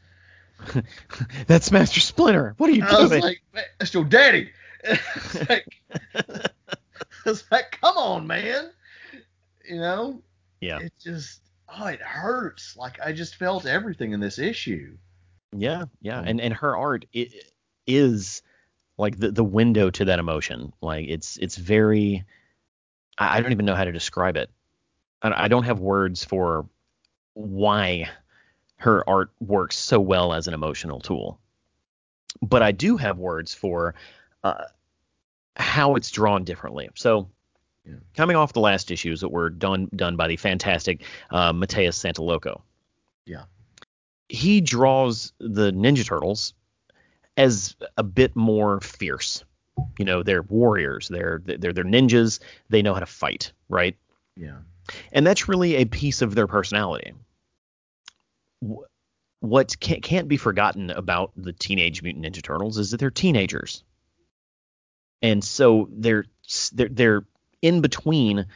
That's Master Splinter. What are you doing? I was like, that's your daddy. it's, like, it's like, come on, man. You know, yeah. it just, oh, it hurts. Like I just felt everything in this issue. Yeah, yeah, Mm. and and her art i- is like the the window to that emotion. Like it's it's very, I I don't even know how to describe it. I I don't have words for why her art works so well as an emotional tool, but I do have words for uh, how it's drawn differently. So. Yeah. Coming off the last issues that were done done by the fantastic uh, Mateus Santolouco, Yeah. he draws the Ninja Turtles as a bit more fierce. You know, they're warriors. They're they're they're ninjas. They know how to fight, right? Yeah. And that's really a piece of their personality. What can't, can't be forgotten about the Teenage Mutant Ninja Turtles is that they're teenagers, and so they're they're they're in between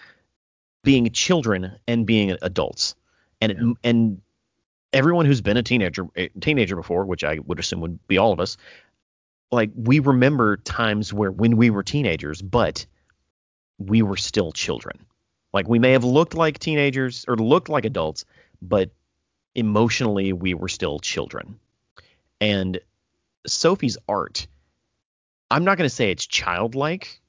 being children and being adults, and it, and everyone who's been a teenager a teenager before, which I would assume would be all of us, like we remember times where when we were teenagers, but we were still children. Like we may have looked like teenagers or looked like adults, but emotionally we were still children. And Sophie's art, I'm not going to say it's childlike,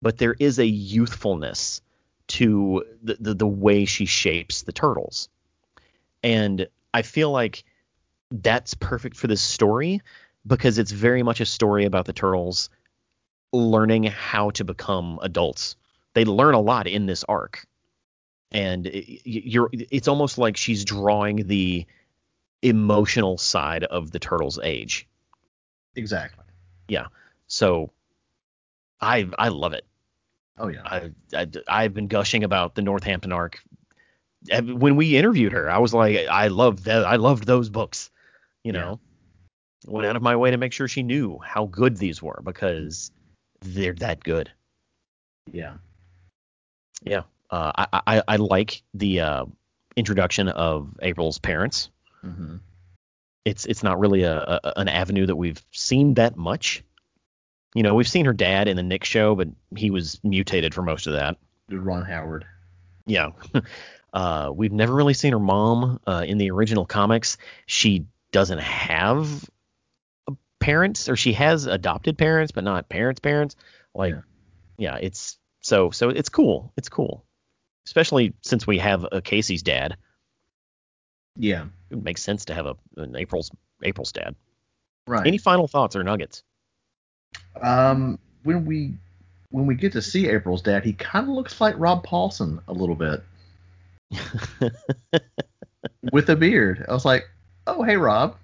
but there is a youthfulness to the, the the way she shapes the turtles. And I feel like that's perfect for this story because it's very much a story about the turtles learning how to become adults. They learn a lot in this arc. And it- you're it's almost like she's drawing the emotional side of the turtles' age. Exactly. Yeah. So I I love it. Oh yeah. I, I I've been gushing about the Northampton arc. When we interviewed her, I was like, I loved that. I loved those books. You Yeah. know, went out of my way to make sure she knew how good these were because they're that good. yeah. Yeah. Uh, I, I I like the uh, introduction of April's parents. hmm It's it's not really a, a an avenue that we've seen that much. You know, we've seen her dad in the Nick show, but he was mutated for most of that. Ron Howard. Yeah. uh, we've never really seen her mom uh, in the original comics. She doesn't have parents, or she has adopted parents, but not parents' parents. Like, Yeah. yeah, it's so so it's cool. It's cool, especially since we have a Casey's dad. Yeah. It makes sense to have a an April's April's dad. Right. Any final thoughts or nuggets? Um, when we when we get to see April's dad, he kind of looks like Rob Paulsen a little bit with a beard. I was like, oh hey Rob.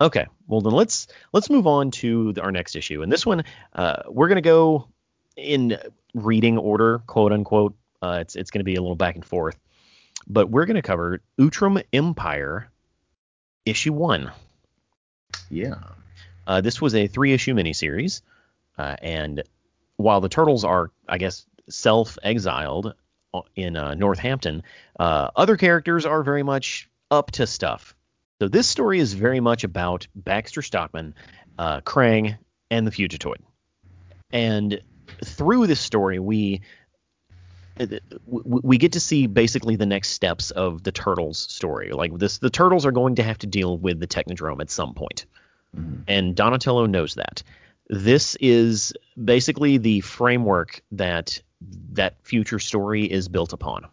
Okay, well then let's let's move on to our next issue, and this one uh, we're gonna go in reading order, quote unquote. Uh, it's it's gonna be a little back and forth, but we're gonna cover Utrom Empire, issue one. Yeah. Uh, this was a three issue miniseries, uh, and while the turtles are, I guess, self exiled in uh, Northampton, uh, other characters are very much up to stuff. So this story is very much about Baxter Stockman, uh, Krang, and the Fugitoid. And through this story, we we get to see basically the next steps of the turtles story. Like this, the turtles are going to have to deal with the Technodrome at some point Mhm. and Donatello knows that. This is basically the framework that that future story is built upon.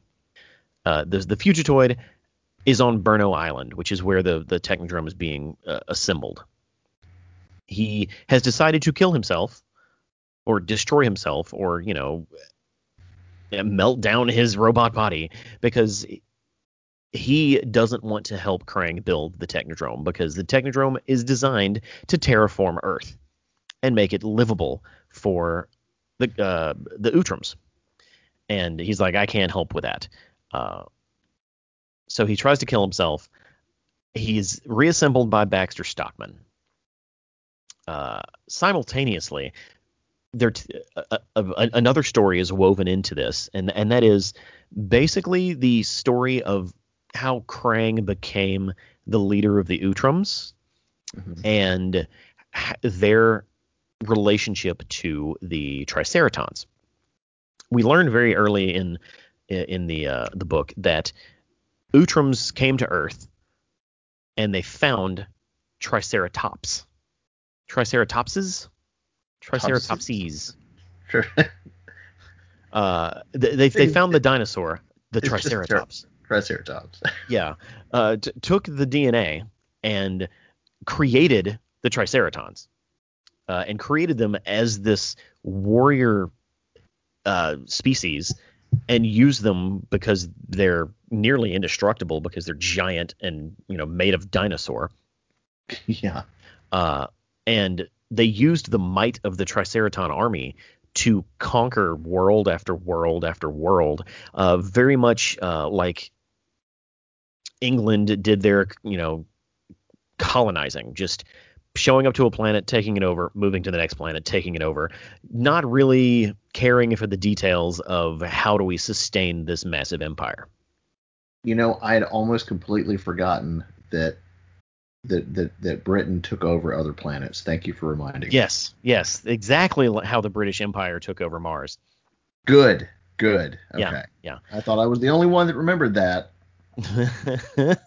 Uh, the the Fugitoid is on Burnow Island, which is where the the Technodrome is being uh, assembled. He has decided to kill himself, or destroy himself, or you know, melt down his robot body because he doesn't want to help Krang build the Technodrome because the Technodrome is designed to terraform Earth and make it livable for the uh, the Utroms. And he's like, I can't help with that. Uh, so he tries to kill himself. He's reassembled by Baxter Stockman. Uh, simultaneously, there t- a, a, a- another story is woven into this, and and that is basically the story of how Krang became the leader of the Utroms Mhm. and their relationship to the Triceratons. We learned very early in in the uh, the book that Utroms came to Earth and they found Triceratops. Triceratopses? Triceratopses. Sure. Uh, they, they they found the dinosaur, the It's Triceratops. Triceratops. Yeah, uh, t- took the DNA and created the Triceratons, uh, and created them as this warrior uh, species, and use them because they're nearly indestructible because they're giant and you know made of dinosaur. yeah. Uh, and they used the might of the Triceraton army to conquer world after world after world, uh, very much uh, like England did their, you know, colonizing, just showing up to a planet, taking it over, moving to the next planet, taking it over, not really caring for the details of how do we sustain this massive empire. You know, I had almost completely forgotten that that that that Britain took over other planets. Thank you for reminding. me. Yes, yes, exactly how the British Empire took over Mars. Good. Good. Okay. Yeah, yeah. I thought I was the only one that remembered that.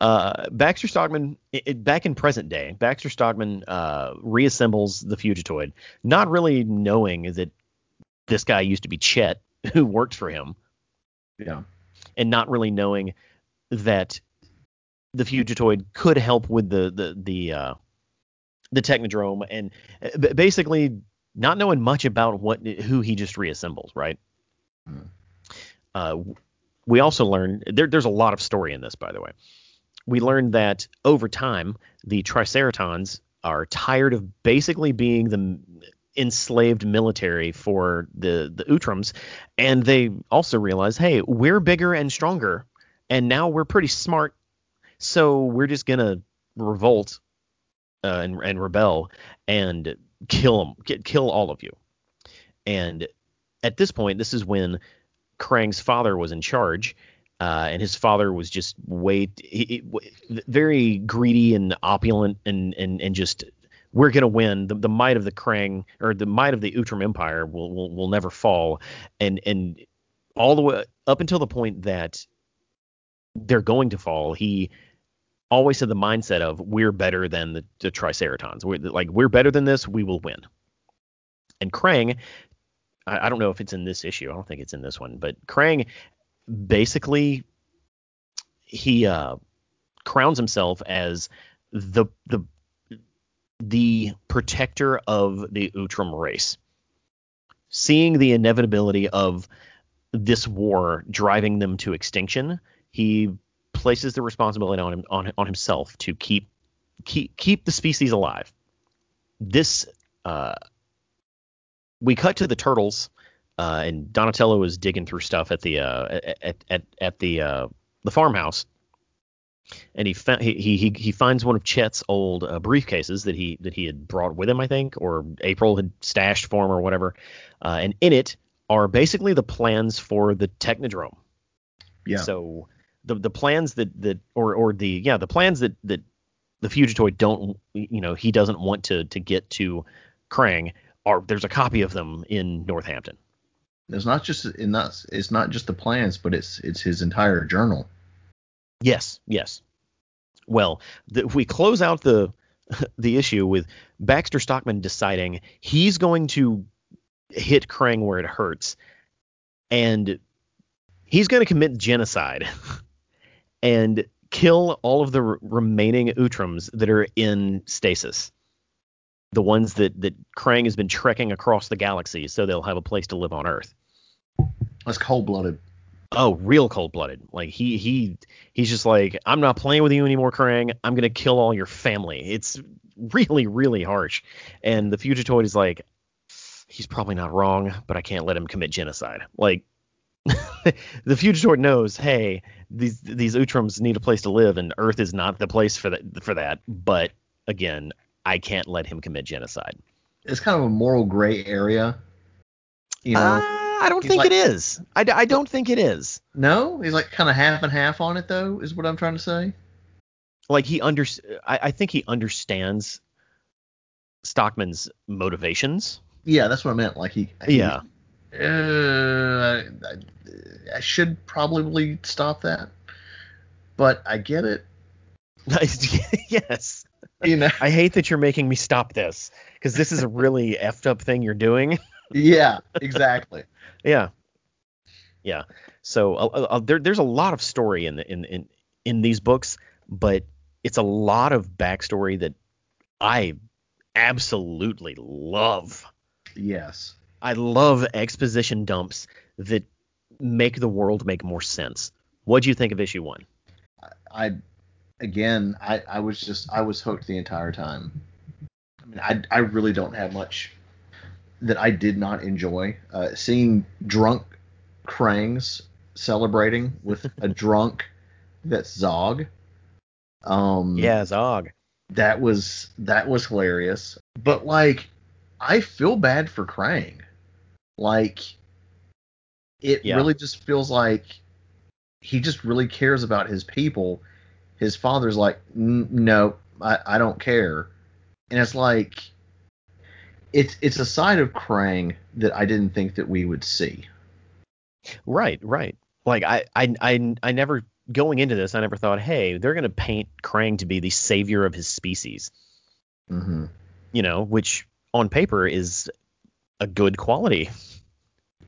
uh, Baxter Stockman, it, it- back in present day, Baxter Stockman uh, reassembles the Fugitoid, not really knowing that this guy used to be Chet, who worked for him, Yeah. and not really knowing that the Fugitoid could help with the the the uh, the Technodrome, and uh, basically not knowing much about what who he just reassembled, right? Hmm. Uh, we also learn there, there's a lot of story in this, by the way. We learned that over time, the Triceratons are tired of basically being the enslaved military for the the Utroms, and they also realize, hey, we're bigger and stronger, and now we're pretty smart, so we're just gonna revolt uh, and and rebel and kill them, kill all of you. And at this point, this is when Krang's father was in charge, uh, and his father was just way he, he- very greedy and opulent, and and and just we're gonna win. The, the might of the Krang or the might of the Utrom Empire will will will never fall, and and all the way up until the point that they're going to fall. He always had the mindset of we're better than the, the Triceratons. We're like we're better than this. We will win. And Krang, I don't know if it's in this issue. I don't think it's in this one, but Krang basically he uh, crowns himself as the the the protector of the Utrom race, seeing the inevitability of this war driving them to extinction. He places the responsibility on him on, on himself to keep keep keep the species alive. This uh, we cut to the turtles, uh, and Donatello is digging through stuff at the uh, at at at the uh, the farmhouse, and he, fa- he he he finds one of Chet's old uh, briefcases that he that he had brought with him, I think, or April had stashed for him or whatever, uh, and in it are basically the plans for the Technodrome. Yeah. So the the plans that that or or the yeah the plans that that the Fugitoid don't you know he doesn't want to to get to Krang are there's a copy of them in Northampton. It's not just in not it's not just the plans, but it's it's his entire journal. Yes, yes. Well, the, we close out the the issue with Baxter Stockman deciding he's going to hit Krang where it hurts, and he's going to commit genocide and kill all of the remaining Utroms that are in stasis. The ones that that Krang has been trekking across the galaxy, so they'll have a place to live on Earth. That's cold blooded. Oh, real cold blooded. Like he he he's just like, I'm not playing with you anymore, Krang. I'm gonna kill all your family. It's really, really harsh. And the Fugitoid is like, he's probably not wrong, but I can't let him commit genocide. Like the Fugitoid knows, hey, these these Utroms need a place to live, and Earth is not the place for that for that. But again, I can't let him commit genocide. It's kind of a moral gray area. You know, Uh, I don't He's think like- it is i don't think it is. No, he's like kind of half and half on it though. Is what I'm trying to say. Like he under I, I think he understands Stockman's motivations. Yeah, that's what I meant. Like he. he Yeah. Uh, I, I should probably stop that, but I get it. yes. You know. I hate that you're making me stop this because this is a really effed up thing you're doing. yeah, exactly. Yeah. Yeah. So uh, uh, there, there's a lot of story in, the, in in in these books, but it's a lot of backstory that I absolutely love. Yes. I love exposition dumps that make the world make more sense. What do you think of issue one? I again, I, I was just I was hooked the entire time. I mean, I I really don't have much that I did not enjoy. Uh, seeing drunk Krangs celebrating with a drunk that's Zog. Um, Yeah, Zog. that was that was hilarious. But like, I feel bad for Krang. Like, it Yeah. really just feels like he just really cares about his people. His father's like, no, I, I don't care, and it's like, it's it's a side of Krang that I didn't think that we would see. Right, right. Like I, I, I, I never going into this, I never thought, hey, they're gonna paint Krang to be the savior of his species. Mm-hmm. You know, which on paper is a good quality.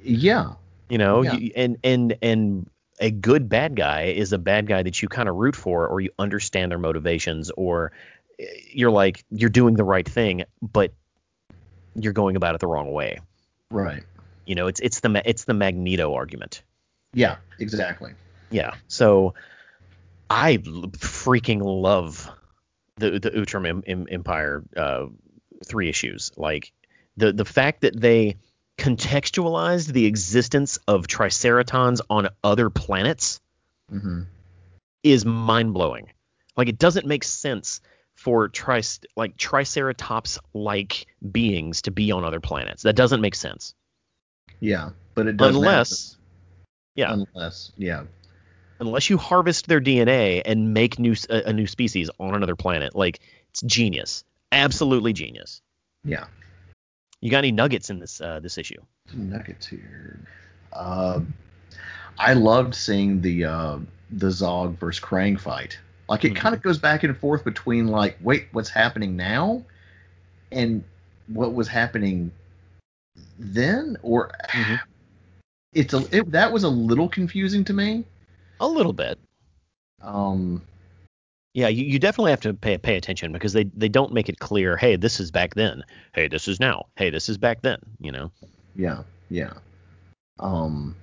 Yeah, You know, Yeah. you, and and and a good bad guy is a bad guy that you kind of root for, or you understand their motivations, or eh, you're like you're doing the right thing, but you're going about it the wrong way. right. You know, it's it's the it's the Magneto argument. Yeah, exactly. Yeah. So I freaking love the the Utrom Em- Em- Empire uh, three issues. Like the the fact that they contextualized the existence of Triceratons on other planets Mm-hmm. is mind blowing. Like it doesn't make sense for trice like Triceratops like beings to be on other planets. That doesn't make sense Yeah, but it does unless yeah unless yeah unless you harvest their DNA and make new a, a new species on another planet. Like it's genius, absolutely genius. yeah You got any nuggets in this uh, this issue? nuggets here. Uh, I loved seeing the uh, the Zog versus Krang fight. Like it Mhm. kind of goes back and forth between like, wait, what's happening now, and what was happening then, or Mhm. it's a it, that was a little confusing to me. A little bit. Um, Yeah, you, you definitely have to pay pay attention because they they don't make it clear. Hey, this is back then. Hey, this is now. Hey, this is back then. You know. yeah, yeah. Um,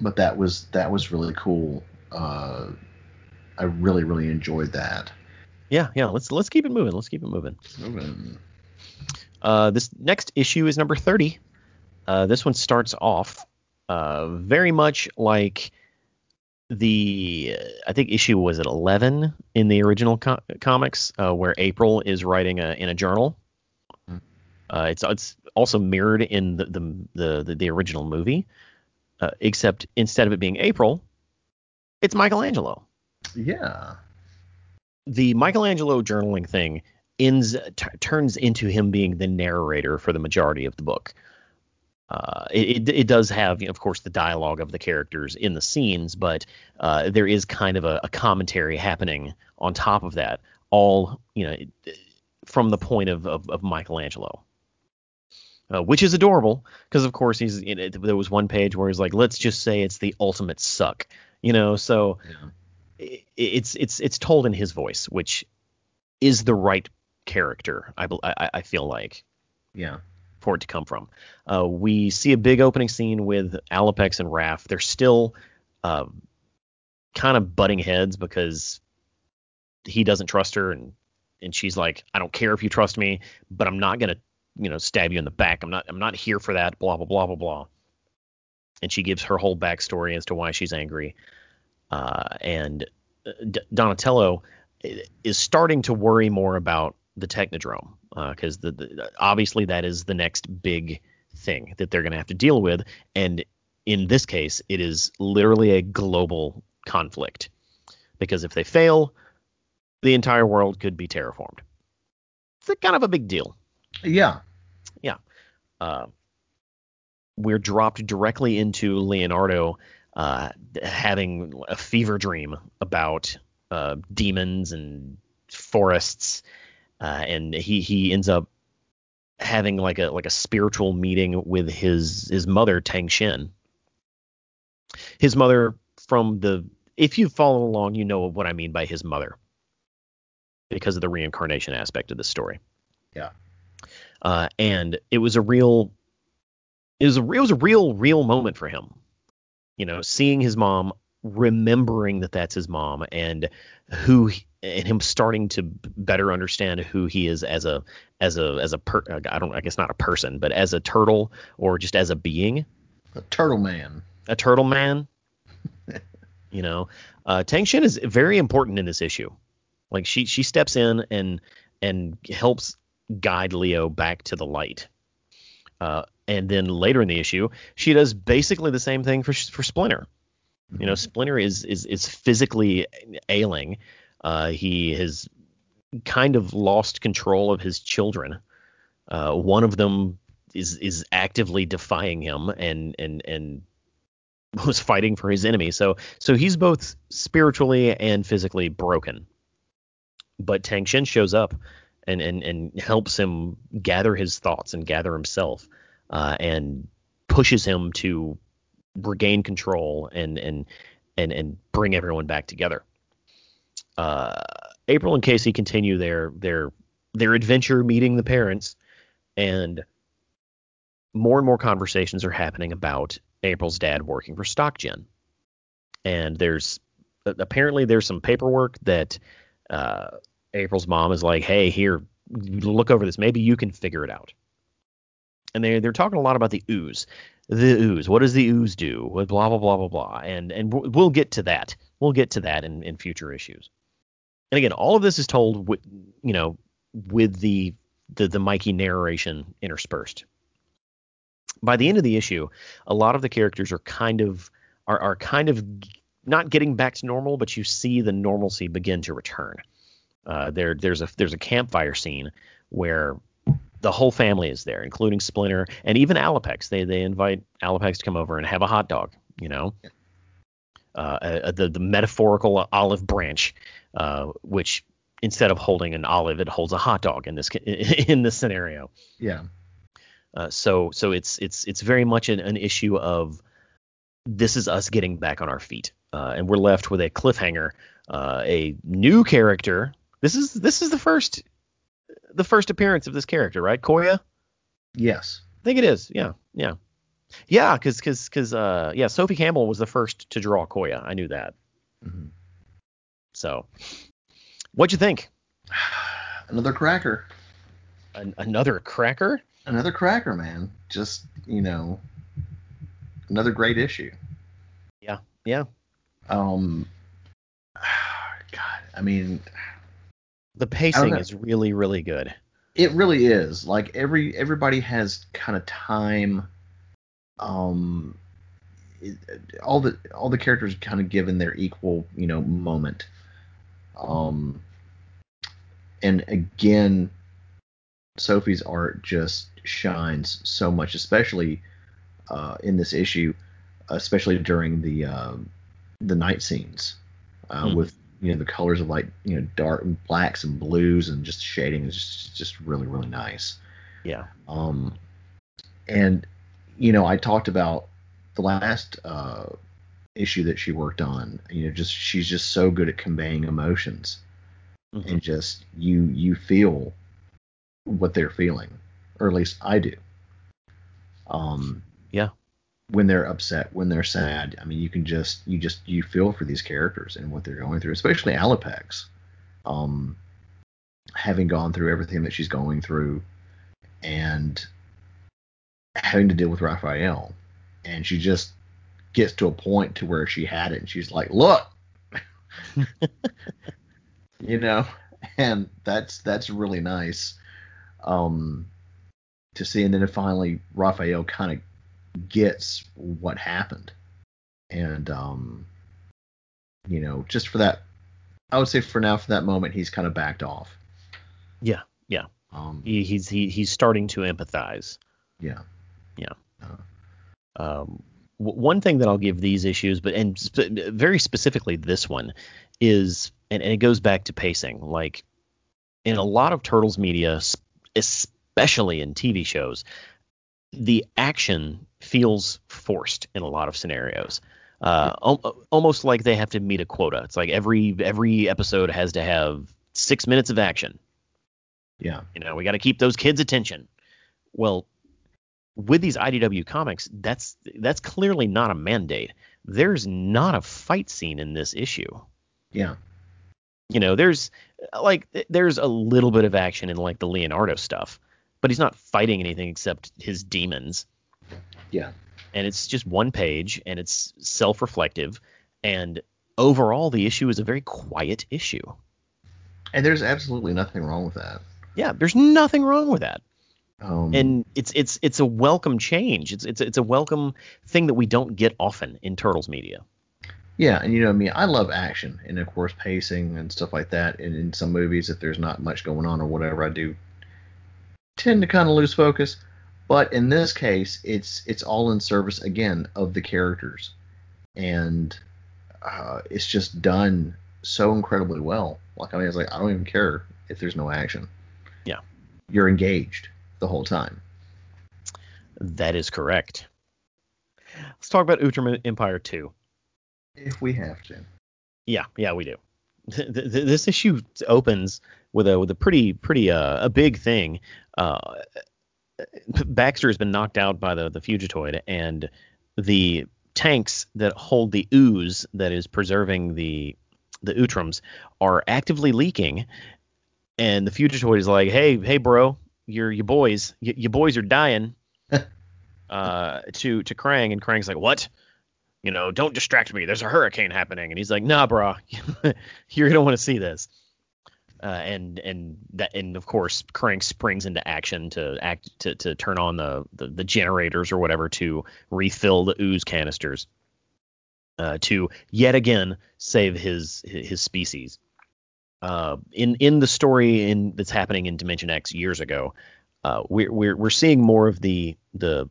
but that was that was really cool. Uh, I really really enjoyed that. Yeah, yeah. Let's let's keep it moving. Let's keep it moving. Moving. Uh, this next issue is number 30. Uh, this one starts off uh, very much like the uh, I think issue was at 11 in the original co- comics, uh, where April is writing a, in a journal. Hmm. Uh, it's it's also mirrored in the the the, the, the original movie, uh, except instead of it being April, it's Michelangelo Yeah. the Michelangelo journaling thing ends t- turns into him being the narrator for the majority of the book. Uh, it, it does have, you know, of course, the dialogue of the characters in the scenes, but uh, there is kind of a, a commentary happening on top of that, all you know, from the point of of, of Michelangelo. Uh, which is adorable because, of course, he's. You know, there was one page where he's like, "Let's just say it's the ultimate suck," you know. So i- it's it's it's told in his voice, which is the right character. I I, I feel like Yeah. for it to come from. Uh, we see a big opening scene with Alopex and Raph. They're still uh, kind of butting heads because he doesn't trust her, and and she's like, I don't care if you trust me, but I'm not gonna you know stab you in the back. I'm not I'm not here for that. Blah blah blah blah blah. And she gives her whole backstory as to why she's angry. Uh, and uh, D- Donatello is starting to worry more about the Technodrome because the, the obviously that is the next big thing that they're going to have to deal with, and in this case, it is literally a global conflict because if they fail, the entire world could be terraformed. It's a kind of a big deal. Yeah. Yeah. Uh, we're dropped directly into Leonardo uh, having a fever dream about uh, demons and forests, uh, and he he ends up having like a like a spiritual meeting with his his mother Tang Shen. His mother from the if you follow along, you know what I mean by his mother because of the reincarnation aspect of the story. Yeah. Uh, and it was a real, it was a it was a real real moment for him. You know, seeing his mom, remembering that that's his mom, and who he- and him starting to better understand who he is as a as a as a per, I don't I guess not a person, but as a turtle or just as a being A Turtle Man. a turtle man. you know, uh, Tang Shen is very important in this issue. Like she she steps in and and helps guide Leo back to the light. Uh, and then later in the issue, she does basically the same thing for for Splinter. You know, Splinter is is is physically ailing. Uh, he has kind of lost control of his children. Uh, one of them is is actively defying him and and and was fighting for his enemy. So so he's both spiritually and physically broken. But Tang Shen shows up and and and helps him gather his thoughts and gather himself uh, and pushes him to regain control and and and and bring everyone back together. Uh, April and Casey continue their their their adventure meeting the parents and more and more conversations are happening about April's dad working for StockGen. And there's apparently there's some paperwork that uh, April's mom is like, hey, here, look over this. Maybe you can figure it out. And they they're talking a lot about the ooze. The ooze. What does the ooze do? Blah blah blah blah blah. And and we'll get to that. We'll get to that in, in future issues. And again, all of this is told with you know with the the, the Mikey narration interspersed by the end of the issue, a lot of the characters are kind of are are kind of not getting back to normal, but you see the normalcy begin to return. Uh, there there's a there's a campfire scene where the whole family is there, including Splinter and even Alopex. They they invite Alopex to come over and have a hot dog. You know, uh, uh, the the metaphorical olive branch, uh, which instead of holding an olive, it holds a hot dog in this in this scenario. Yeah. Uh, so so it's it's it's very much an, an issue of this is us getting back on our feet, uh, and we're left with a cliffhanger, uh, a new character. This is this is the first the first appearance of this character, right? Koya, Yes. I think it is. Yeah, yeah, yeah. Because because because uh yeah, Sophie Campbell was the first to draw Koya. I knew that. Mhm. So, what'd you think? Another cracker. An, another cracker? Another cracker, man. Just you know, another great issue. Yeah, yeah. Um. God, I mean, The pacing is really really good. it really is. Like every everybody has kind of time. Um. it- all the all the characters kind of given their equal you know moment. Um. And again, Sophie's art just shines so much, especially uh, in this issue, especially during the uh, the night scenes uh, Mhm. with you know the colors of like you know dark blacks and blues and just shading is just just really really nice. Yeah. Um, and you know I talked about the last uh, issue that she worked on. You know, just she's just so good at conveying emotions Mhm. and just you you feel what they're feeling, or at least I do. Um, Yeah. When they're upset, when they're sad, I mean, you can just you just you feel for these characters and what they're going through, especially Alopex. Um, having gone through everything that she's going through, and having to deal with Raphael, and she just gets to a point to where she had it, and she's like, "Look, you know," and that's that's really nice. Um, to see, and then finally Raphael kind of gets what happened, and um, you know, just for that, I would say for now, for that moment, he's kind of backed off. Yeah, yeah. Um, He, he's he, he's starting to empathize. yeah, yeah. Um, w- one thing that I'll give these issues, but and sp- very specifically this one, is and, and it goes back to pacing. Like in a lot of Turtles media, especially in TV shows, the action feels forced in a lot of scenarios. Uh, al- almost like they have to meet a quota. It's like every every episode has to have six minutes of action. yeah, You know, we got to keep those kids' attention. Well, with these IDW comics, that's that's clearly not a mandate. There's not a fight scene in this issue. yeah, You know, there's like there's a little bit of action in like the Leonardo stuff, but he's not fighting anything except his demons. Yeah, And it's just one page and it's self-reflective and overall the issue is a very quiet issue. and there's absolutely nothing wrong with that. Yeah, there's nothing wrong with that. Um, and it's it's it's a welcome change. It's it's it's a welcome thing that we don't get often in Turtles media. Yeah, and you know I me, I love action and of course pacing and stuff like that. And in some movies, if there's not much going on or whatever, I do tend to kind of lose focus. But in this case, it's it's all in service again of the characters, and uh, it's just done so incredibly well. Like I mean, it's like I don't even care if there's no action. Yeah. you're engaged the whole time. That is correct. Let's talk about Utrom Empire 2. If we have to. Yeah, yeah, we do. Th- th- th- This issue opens with a with a pretty pretty uh, a big thing. Uh, Baxter has been knocked out by the the Fugitoid, and the tanks that hold the ooze that is preserving the the Utroms are actively leaking. And the Fugitoid is like, "Hey, hey, bro, your your boys, y- your boys are dying." uh, to to Krang, and Krang's like, "What?" you know, don't distract me. There's a hurricane happening. And he's like, nah, bro, you're gonna want to see this. Uh, and and that and of course Krang springs into action to act to, to turn on the, the the generators or whatever to refill the ooze canisters. Uh, to yet again save his his species. Uh, in in the story in that's happening in Dimension X years ago, uh, we're we're we're seeing more of the the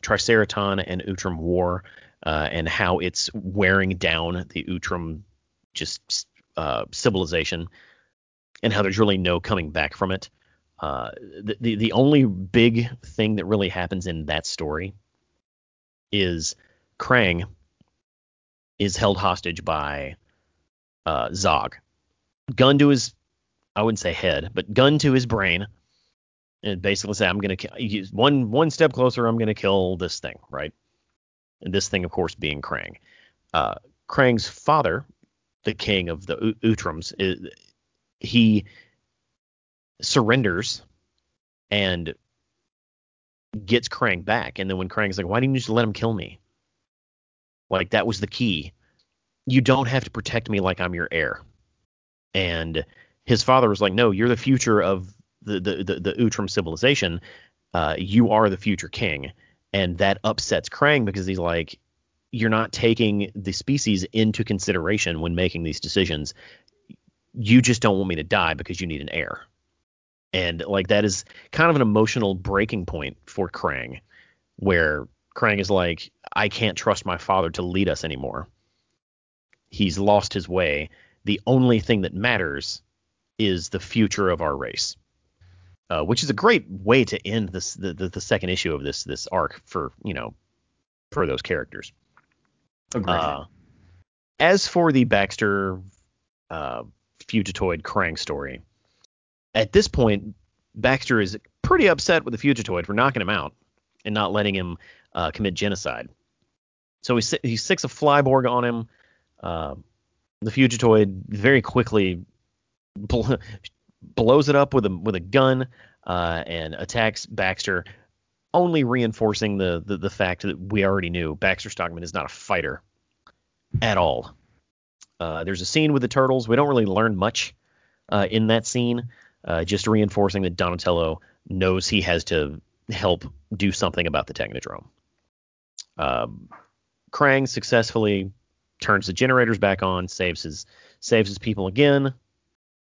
Triceraton and Utrom war uh, and how it's wearing down the Utrom just uh, civilization, and how there's really no coming back from it. Uh, the, the the only big thing that really happens in that story is Krang is held hostage by uh, Zog, gun to his I wouldn't say head, but gun to his brain, and basically say I'm gonna ki- one one step closer, I'm gonna kill this thing, right? and this thing, of course, being Krang. Uh, Krang's father, the king of the U- Utroms, is, he surrenders and gets Krang back. And then when Krang's like, "Why didn't you just let him kill me?" Like that was the key. You don't have to protect me like I'm your heir. And his father was like, "No, you're the future of the the the, the Utrom civilization. Uh, you are the future king." and that upsets Krang because he's like, you're not taking the species into consideration when making these decisions. You just don't want me to die because you need an heir. And like that is kind of an emotional breaking point for Krang, where Krang is like, I can't trust my father to lead us anymore. He's lost his way. The only thing that matters is the future of our race uh, which is a great way to end this the, the, the second issue of this this arc for you know for those characters. Agreed. Uh, as for the Baxter uh, Fugitoid Krang story, at this point, Baxter is pretty upset with the Fugitoid for knocking him out and not letting him uh, commit genocide. So he he sticks a flyborg on him. Uh, the Fugitoid very quickly bl- blows it up with a with a gun uh, and attacks Baxter, only reinforcing the, the the fact that we already knew Baxter Stockman is not a fighter at all. Uh, there's a scene with the turtles. We don't really learn much uh, in that scene, uh, just reinforcing that Donatello knows he has to help do something about the Technodrome. Um, Krang successfully turns the generators back on, saves his saves his people again.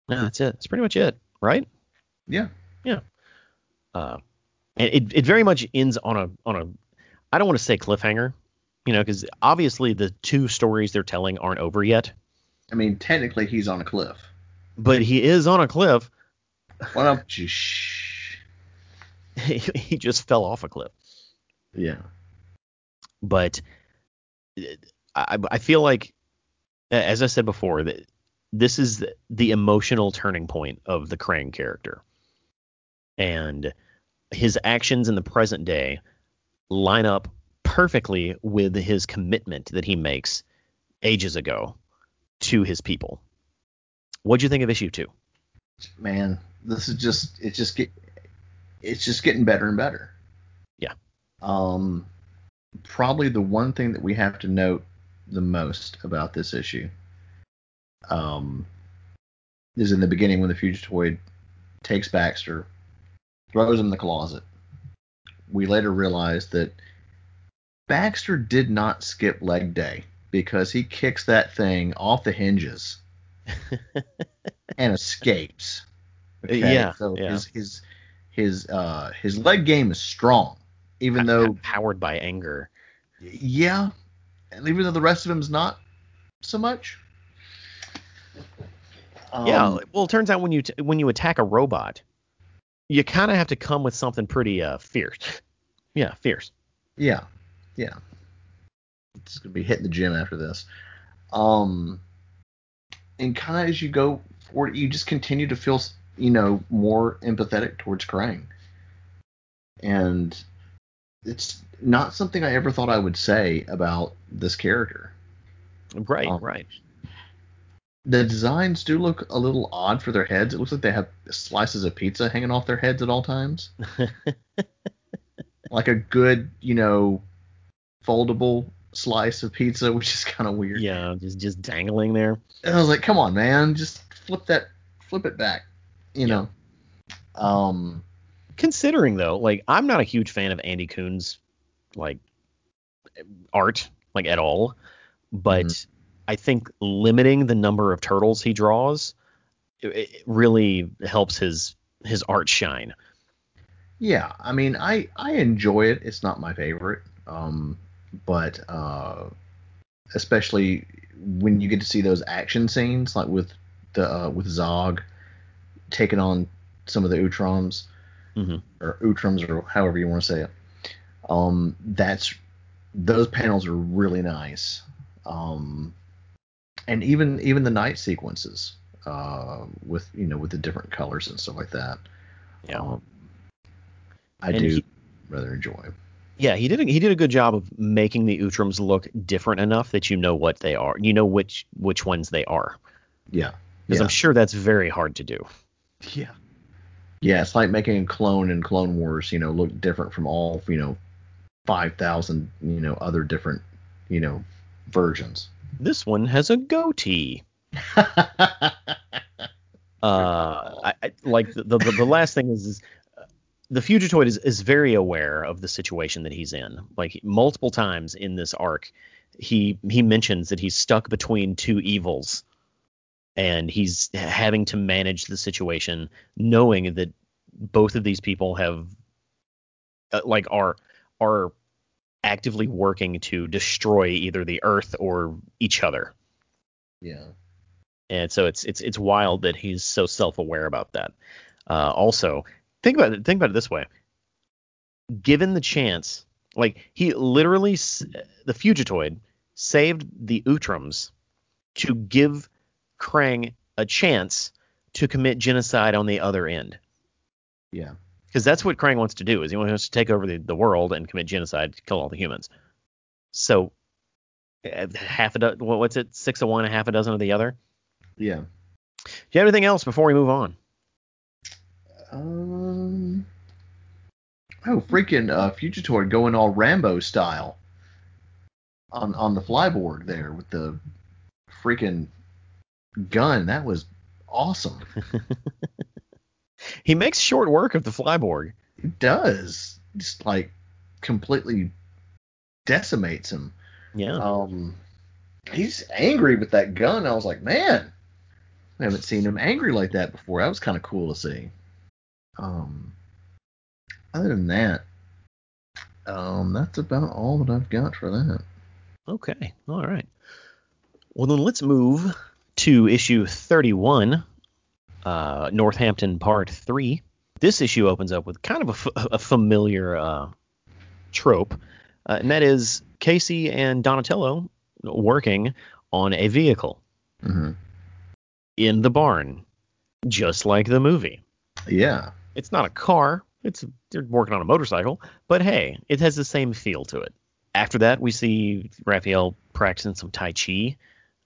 No, that's it. That's pretty much it, right? Yeah. Uh, and it it very much ends on a on a I don't want to say cliffhanger, you know, because obviously the two stories they're telling aren't over yet. I mean, technically he's on a cliff. But he is on a cliff. Why don't you shh? he just fell off a cliff. Yeah. but I, I feel like, as I said before, that this is the emotional turning point of the Krang character, and his actions in the present day line up perfectly with his commitment that he makes ages ago to his people. What'd you think of issue two? Man, this is just it's just get it's just getting better and better. Yeah. Um probably the one thing that we have to note the most about this issue um is in the beginning when the Fugitoid takes Baxter, throws him in the closet. We later realize that Baxter did not skip leg day because he kicks that thing off the hinges and escapes. Yeah, So yeah. his his his uh his leg game is strong, even though powered by anger. yeah, and even though the rest of him is not so much. yeah, Um, well, it turns out when you t- when you attack a robot, you kind of have to come with something pretty uh, fierce. Yeah, fierce. Yeah, yeah. It's gonna be hitting the gym after this. Um, and kind of as you go forward, you just continue to feel, you know, more empathetic towards Krang. And it's not something I ever thought I would say about this character. Right, Um, right. The designs do look a little odd for their heads. It looks like they have slices of pizza hanging off their heads at all times. like a good, you know, foldable slice of pizza, which is kind of weird. yeah, just just dangling there. And I was like, come on, man, just flip that, flip it back, you Yeah. know. Um, Considering though, like I'm not a huge fan of Andy Kuhn's like art, like at all, but Mhm. I think limiting the number of turtles he draws it, it really helps his his art shine. yeah, I mean, I I enjoy it. It's not my favorite, um, but uh, especially when you get to see those action scenes, like with the uh, with Zog taking on some of the Utroms Mhm. or Utroms or however you want to say it. Um, that's those panels are really nice. Um, and even even the night sequences uh, with you know with the different colors and stuff like that. Yeah. Um, I And do he- rather enjoy. Yeah, he did a, he did a good job of making the Utroms look different enough that you know what they are. You know which which ones they are. Yeah. Because Yeah. I'm sure that's very hard to do. Yeah. Yeah, it's like making a clone in Clone Wars, you know, look different from all, you know, 5,000, you know, other different, you know, versions. This one has a goatee. Uh, I, I, like the, the the last thing is, is the Fugitoid is, is very aware of the situation that he's in. Like multiple times in this arc, he he mentions that he's stuck between two evils, and he's having to manage the situation, knowing that both of these people have, uh, like, are are actively working to destroy either the Earth or each other. yeah. And so it's it's it's wild that he's so self-aware about that. Uh, also, think about it. Think about it this way: given the chance, like he literally, the Fugitoid saved the Utroms to give Krang a chance to commit genocide on the other end. Yeah. Because that's what Krang wants to do is he wants to take over the, the world and commit genocide, kill all the humans. So uh, half a dozen, what's it, six of one, and half a dozen of the other. Yeah. Do you have anything else before we move on? Um. Oh, freaking uh, Fugitoid going all Rambo style on on the Flyborg there with the freaking gun. That was awesome. he makes short work of the Flyborg. He does. Just like completely decimates him. Yeah. Um, he's angry with that gun. I was like, man, I haven't seen him angry like that before. That was kind of cool to see. Um, other than that, um, that's about all that I've got for that. Okay. All right. Well, then let's move to issue 31, uh, Northampton Part 3. This issue opens up with kind of a, f- a familiar uh, trope, uh, and that is Casey and Donatello working on a vehicle hmm in the barn, just like the movie. Yeah. It's not a car. It's they're working on a motorcycle, but hey, it has the same feel to it. After that, we see Raphael practicing some Tai Chi,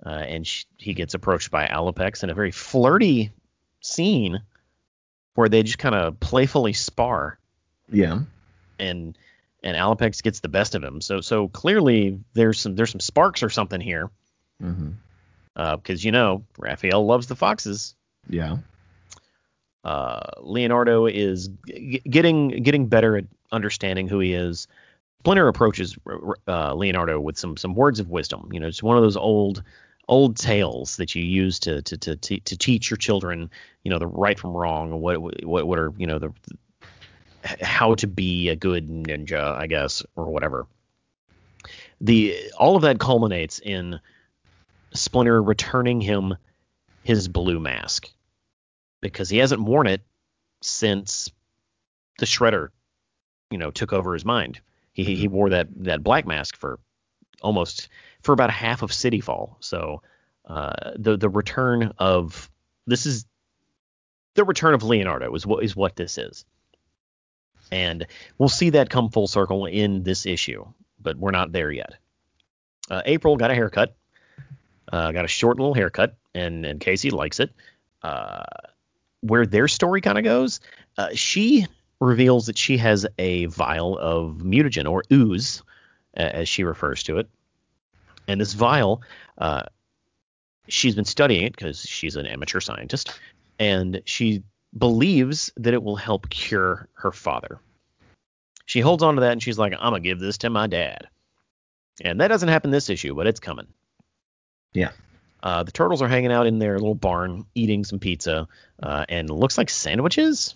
uh, and sh- he gets approached by Alopex in a very flirty scene where they just kind of playfully spar, Yeah. and and Alopex gets the best of him. So so clearly there's some there's some sparks or something here, Mm-hmm. because you know Raphael loves the foxes. Yeah. Uh, Leonardo is g- getting getting better at understanding who he is. Splinter approaches uh, Leonardo with some some words of wisdom. You know, it's one of those old old tales that you use to to to to, teach your children, you know, the right from wrong, what what what are you know the how to be a good ninja, I guess, or whatever. The all of that culminates in Splinter returning him his blue mask because he hasn't worn it since the shredder you know took over his mind. He he wore that that black mask for almost for about half of city fall. So uh the the return of this is the return of leonardo is what is what this is. And we'll see that come full circle in this issue but we're not there yet. Uh, april got a haircut uh, got a short little haircut and and casey likes it. Uh where their story kind of goes, uh, she reveals that she has a vial of mutagen or ooze, a- as she refers to it. And this vial, uh, she's been studying it because she's an amateur scientist, and she believes that it will help cure her father. She holds on to that and she's like, I'm gonna give this to my dad. And that doesn't happen this issue, but it's coming. Yeah. Uh, the turtles are hanging out in their little barn eating some pizza, uh, and looks like sandwiches.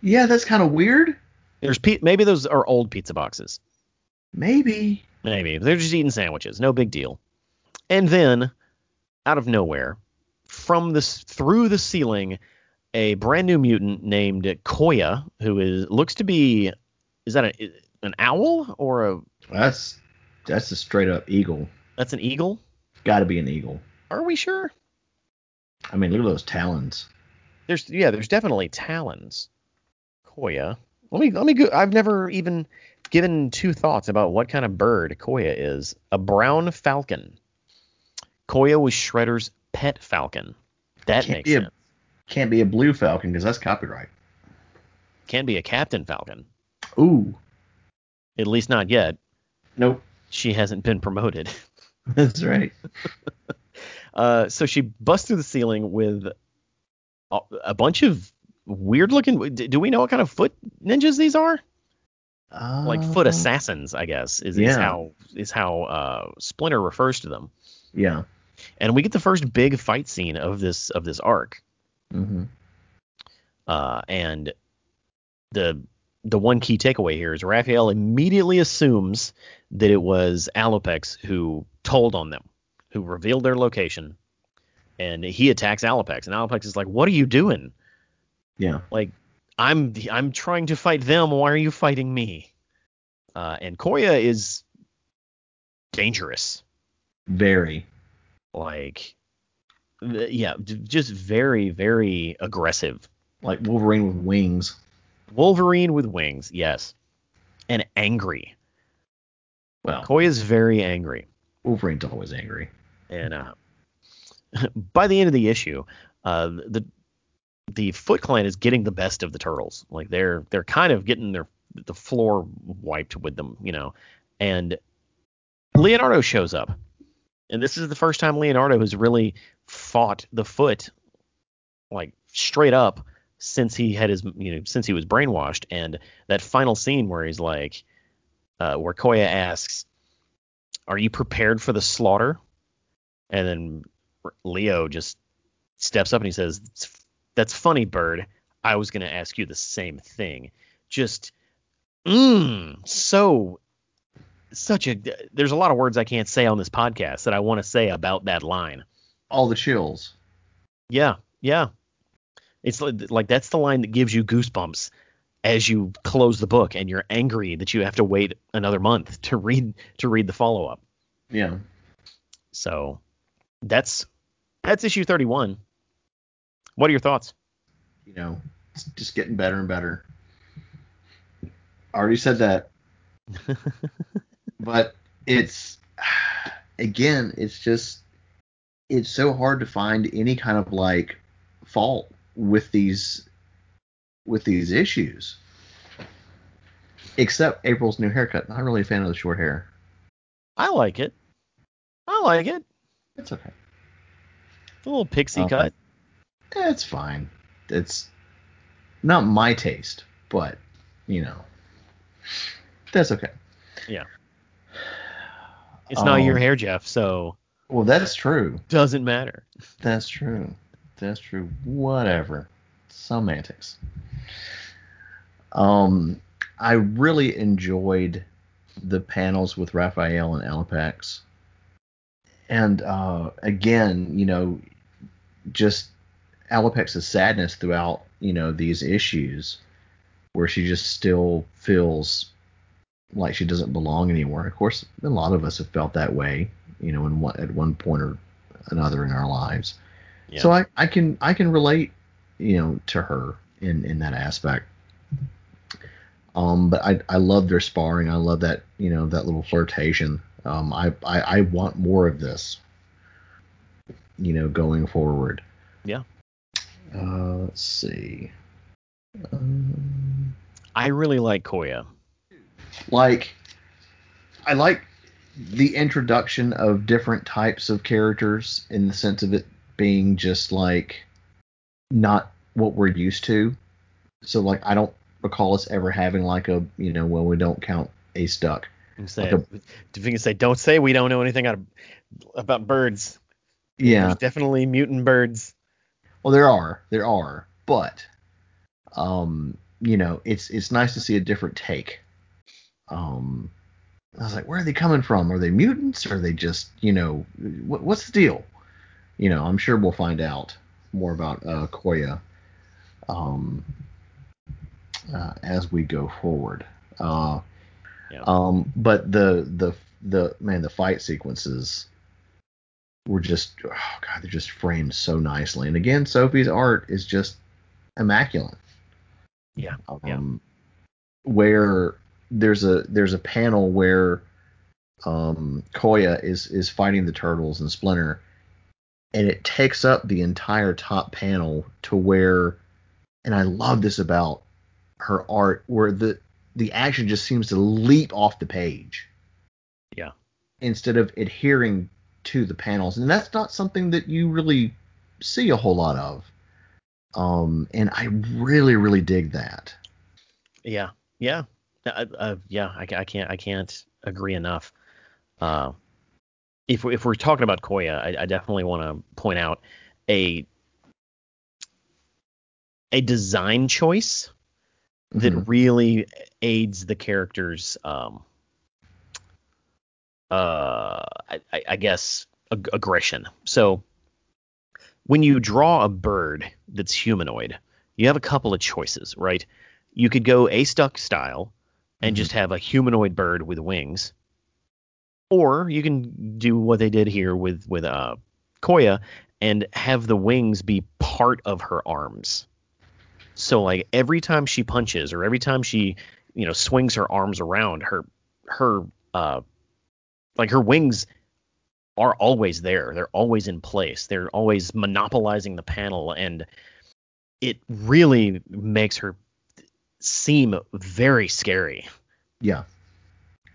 Yeah, that's kind of weird. There's pe- maybe those are old pizza boxes. Maybe. Maybe they're just eating sandwiches. No big deal. And then, out of nowhere, from this through the ceiling, a brand new mutant named Koya, who is looks to be, is that a, an owl or a? That's that's a straight up eagle. That's an eagle. Got to be an eagle. Are we sure? I mean, look at those talons. There's yeah, there's definitely talons. Koya. Let me let me go. I've never even given two thoughts about what kind of bird Koya is. A brown falcon. Koya was Shredder's pet falcon. That Can't makes be a- sense. Can't be a blue falcon because that's copyright. Can be a captain falcon. Ooh. At least not yet. Nope. She hasn't been promoted. That's right. Uh, so she busts through the ceiling with a, a bunch of weird looking. Do we know what kind of foot ninjas these are? like foot Uh, assassins, I guess, is, is how is how uh, Splinter refers to them. Yeah. And we get the first big fight scene of this of this arc. hmm Uh, and the the one key takeaway here is Raphael immediately assumes that it was Alopex who told on them, who revealed their location, and he attacks Alopex, and Alopex is like, "What are you doing? Yeah. Like, I'm I'm trying to fight them. Why are you fighting me?" Uh, and Koya is dangerous. Very. Like, yeah, just very very aggressive. Like Wolverine with wings. Wolverine with wings, yes, and angry. Well, Koya's very angry, Wolverine's always angry. And uh, by the end of the issue, uh, the the Foot Clan is getting the best of the turtles. Like they're they're kind of getting their the floor wiped with them, you know. And Leonardo shows up, and this is the first time Leonardo has really fought the Foot, like straight up, since he had his you know since he was brainwashed and that final scene where he's like uh, where Koya asks are you prepared for the slaughter and then Leo just steps up and he says that's funny bird I was going to ask you the same thing just mmm so such a there's a lot of words I can't say on this podcast that I want to say about that line All the chills. yeah yeah it's like, like that's the line that gives you goosebumps as you close the book and you're angry that you have to wait another month to read to read the follow up. Yeah. So that's that's issue 31. What are your thoughts? You know, it's just getting better and better. I already said that, but it's again, it's just it's so hard to find any kind of like fault with these with these issues. Except April's new haircut. Not really a fan of the short hair. I like it. I like it. It's okay. It's a little pixie Okay. cut. It's fine. It's not my taste, but you know, that's okay. Yeah. It's not your Um, hair, Jeff, so Well, that's true. doesn't matter. That's true. That's true. Whatever. Semantics. Um, I really enjoyed the panels with Raphael and Alopex. And uh, again, you know, just Alopex's sadness throughout, you know, these issues where she just still feels like she doesn't belong anywhere. Of course, a lot of us have felt that way, you know, in one, at one point or another in our lives. Yeah. So I, I can I can relate, you know, to her in in that aspect. Um, but I I love their sparring. I love that you know that little flirtation. Um, I I, I want more of this. You know, going forward. Yeah. Uh, let's see. Um, I really like Koya. like I like the introduction of different types of characters in the sense of it being just like not what we're used to. So like I don't recall us ever having like a you know well we don't count Ace Duck. You say, Like if you can say, don't say we don't know anything out of, about birds. Yeah. There's definitely mutant birds. Well there are there are but um you know it's it's nice to see a different take. Um I was like where are they coming from? Are they mutants? Are they just you know what, what's the deal? you know, I'm sure we'll find out more about uh, Koya um, uh, as we go forward. Uh, Yeah. um, but the the the man, the fight sequences were just oh god, they're just framed so nicely. And again, Sophie's art is just immaculate. Yeah, Um, yeah. Where there's a there's a panel where um, Koya is is fighting the turtles and Splinter, and it takes up the entire top panel to where, and I love this about her art, where the the action just seems to leap off the page. Yeah. Instead of adhering to the panels, and that's not something that you really see a whole lot of. Um, and I really, really dig that. Yeah, yeah, uh, uh, yeah. I, I can't I can't agree enough. Uh, if we, if we're talking about Koya, I, I definitely want to point out a a design choice that Mhm. really aids the character's um uh I, I- guess ag- aggression. So when you draw a bird that's humanoid, you have a couple of choices, right? You could go Ace Duck style and Mhm. just have a humanoid bird with wings, or you can do what they did here with with uh Koya and have the wings be part of her arms. So like every time she punches or every time she, you know, swings her arms around, her her uh like her wings are always there. They're always in place. They're always monopolizing the panel and it really makes her seem very scary. Yeah.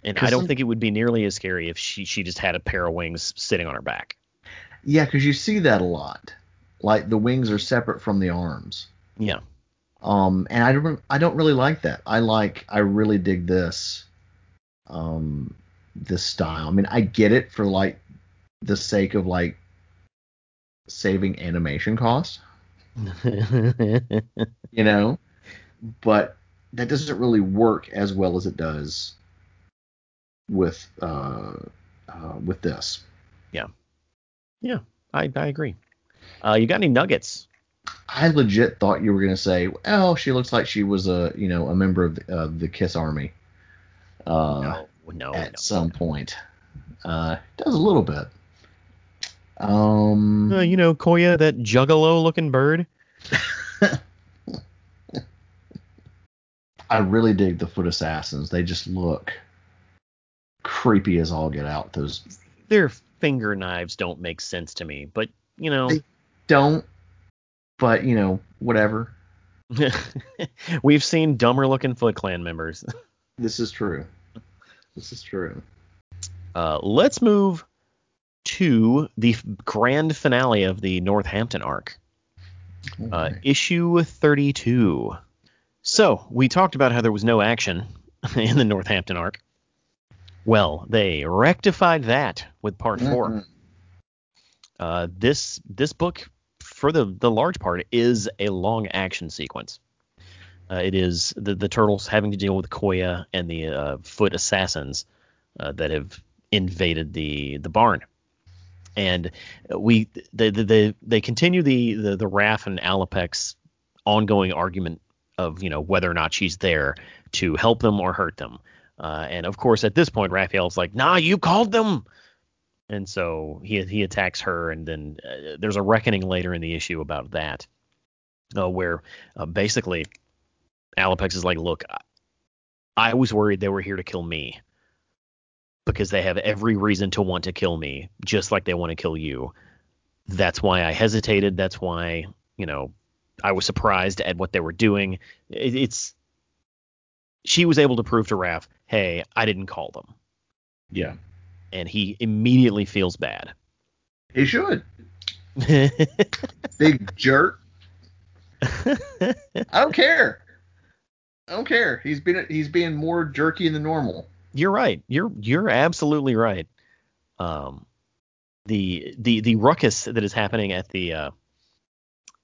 And I don't think it would be nearly as scary if she she just had a pair of wings sitting on her back. Yeah, because you see that a lot. Like the wings are separate from the arms. Yeah. Um, and I don't I don't really like that. I like I really dig this um this style. I mean, I get it for like the sake of like saving animation costs, you know, but that doesn't really work as well as it does with uh, uh with this. yeah, Yeah, I, I agree. Uh, you got any nuggets? I legit thought you were gonna say, "Well, she looks like she was a you know a member of the, uh, the Kiss Army." Uh, no, no, at no. some point. Uh, does a little bit. Um, Uh, you know, Koya, that juggalo looking bird. I really dig the Foot Assassins. They just look creepy as all get out. Those Their finger knives don't make sense to me, but you know, They- don't, but you know, whatever. we've seen dumber looking Foot Clan members. This is true. This is true. Uh, let's move to the grand finale of the Northampton arc, uh, issue 32. So, we talked about how there was no action in the Northampton arc. Well, they rectified that with part 4 Mhm. Uh, this this book, for the the large part, is a long action sequence. Uh, it is the the turtles having to deal with Koya and the uh, foot assassins uh, that have invaded the the barn, and we they they they, continue the the the Raph and Alopex ongoing argument of you know whether or not she's there to help them or hurt them. Uh, and of course, at this point, Raphael's like, "Nah, you called them." And so he he attacks her, and then uh, there's a reckoning later in the issue about that, uh, where uh, basically Alopex is like, look, I, I was worried they were here to kill me because they have every reason to want to kill me, just like they want to kill you. That's why I hesitated. That's why you know I was surprised at what they were doing. It, it's she was able to prove to Raph, hey, I didn't call them Yeah, and he immediately feels bad. he should. Big jerk. I don't care. I don't care. He's been he's being more jerky than normal. you're right. You're you're absolutely right. Um, the the the ruckus that is happening at the uh,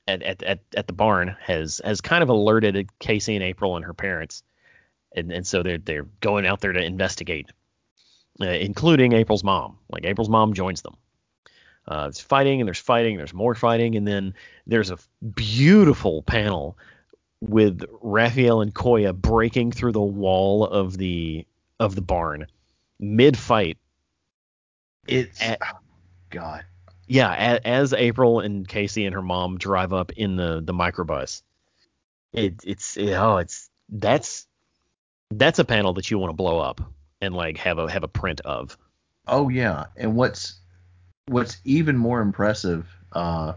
at, at at at the barn has has kind of alerted Casey and April and her parents, and and so they're they're going out there to investigate, uh, including April's mom. Like April's mom joins them. Uh, it's fighting and there's fighting, there's more fighting, and then there's a beautiful panel with Raphael and Koya breaking through the wall of the of the barn mid fight. It's At- oh, God. Yeah, as April and Casey and her mom drive up in the the microbus. It it's oh it's that's that's a panel that you want to blow up and like have a have a print of. Oh yeah, and what's what's even more impressive uh,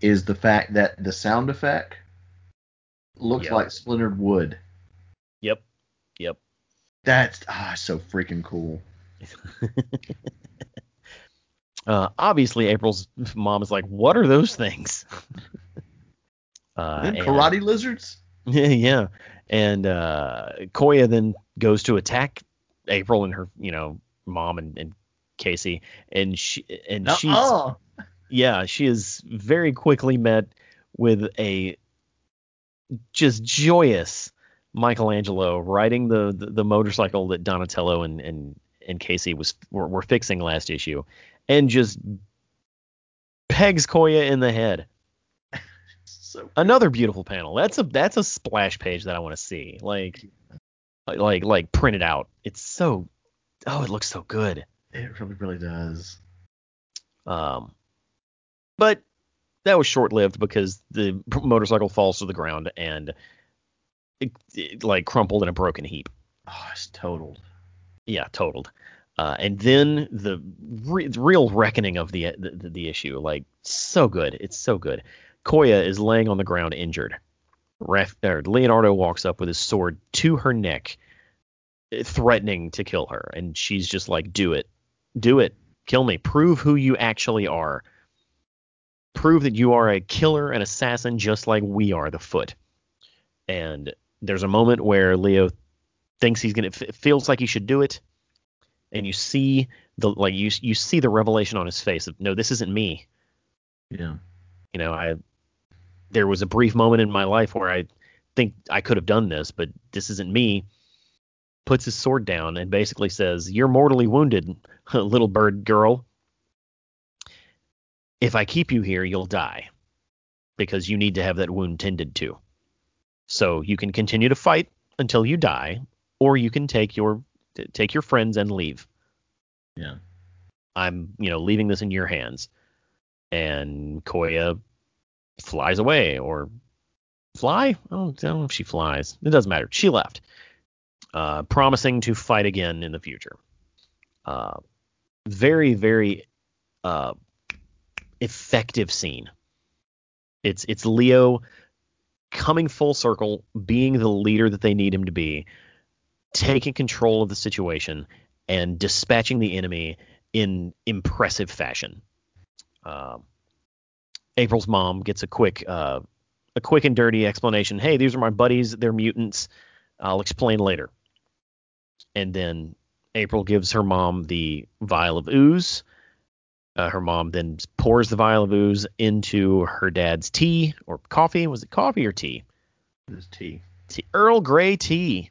is the fact that the sound effect looks Yep. like splintered wood. Yep. Yep. That's ah so freaking cool. Uh, obviously, April's mom is like, "What are those things?" uh, and- karate lizards. Yeah, yeah, and uh, Koya then goes to attack April and her, you know, mom and, and Casey, and she and she's Uh-uh. yeah, she is very quickly met with a just joyous Michelangelo riding the, the, the motorcycle that Donatello and, and, and Casey was were, were fixing last issue, and just pegs Koya in the head. So Another beautiful panel. That's a that's a splash page that I want to see. Like like like printed out. It's so oh, it looks so good. it really really does. Um, but that was short lived because the motorcycle falls to the ground and it, it, like crumpled in a broken heap. Oh, it's totaled. Yeah, totaled. Uh, and then the re- real reckoning of the, the the issue, like so good, it's so good. Koya is laying on the ground injured. Leonardo walks up with his sword to her neck, threatening to kill her, and she's just like, "Do it, do it, kill me, prove who you actually are, prove that you are a killer and assassin just like we are, the Foot." and there's a moment where Leo thinks he's gonna f- feels like he should do it, and you see the like you you see the revelation on his face of no, this isn't me. Yeah. You know, I there was a brief moment in my life where I think I could have done this, but this isn't me. Puts his sword down and basically says, "You're mortally wounded, little bird girl. If I keep you here, you'll die because you need to have that wound tended to. So you can continue to fight until you die, or you can take your take your friends and leave. Yeah. I'm, you know, leaving this in your hands." And Koya flies away or fly? I don't, I don't know if she flies. It doesn't matter. She left, uh, promising to fight again in the future. Uh, very, very uh, effective scene. It's it's Leo coming full circle, being the leader that they need him to be, taking control of the situation, and dispatching the enemy in impressive fashion. Um, April's mom gets a quick uh, a quick and dirty explanation. Hey, these are my buddies. They're mutants. I'll explain later. And then April gives her mom the vial of ooze. Uh, her mom then pours the vial of ooze into her dad's tea or coffee. Was it coffee or tea? This tea. tea Earl Grey tea.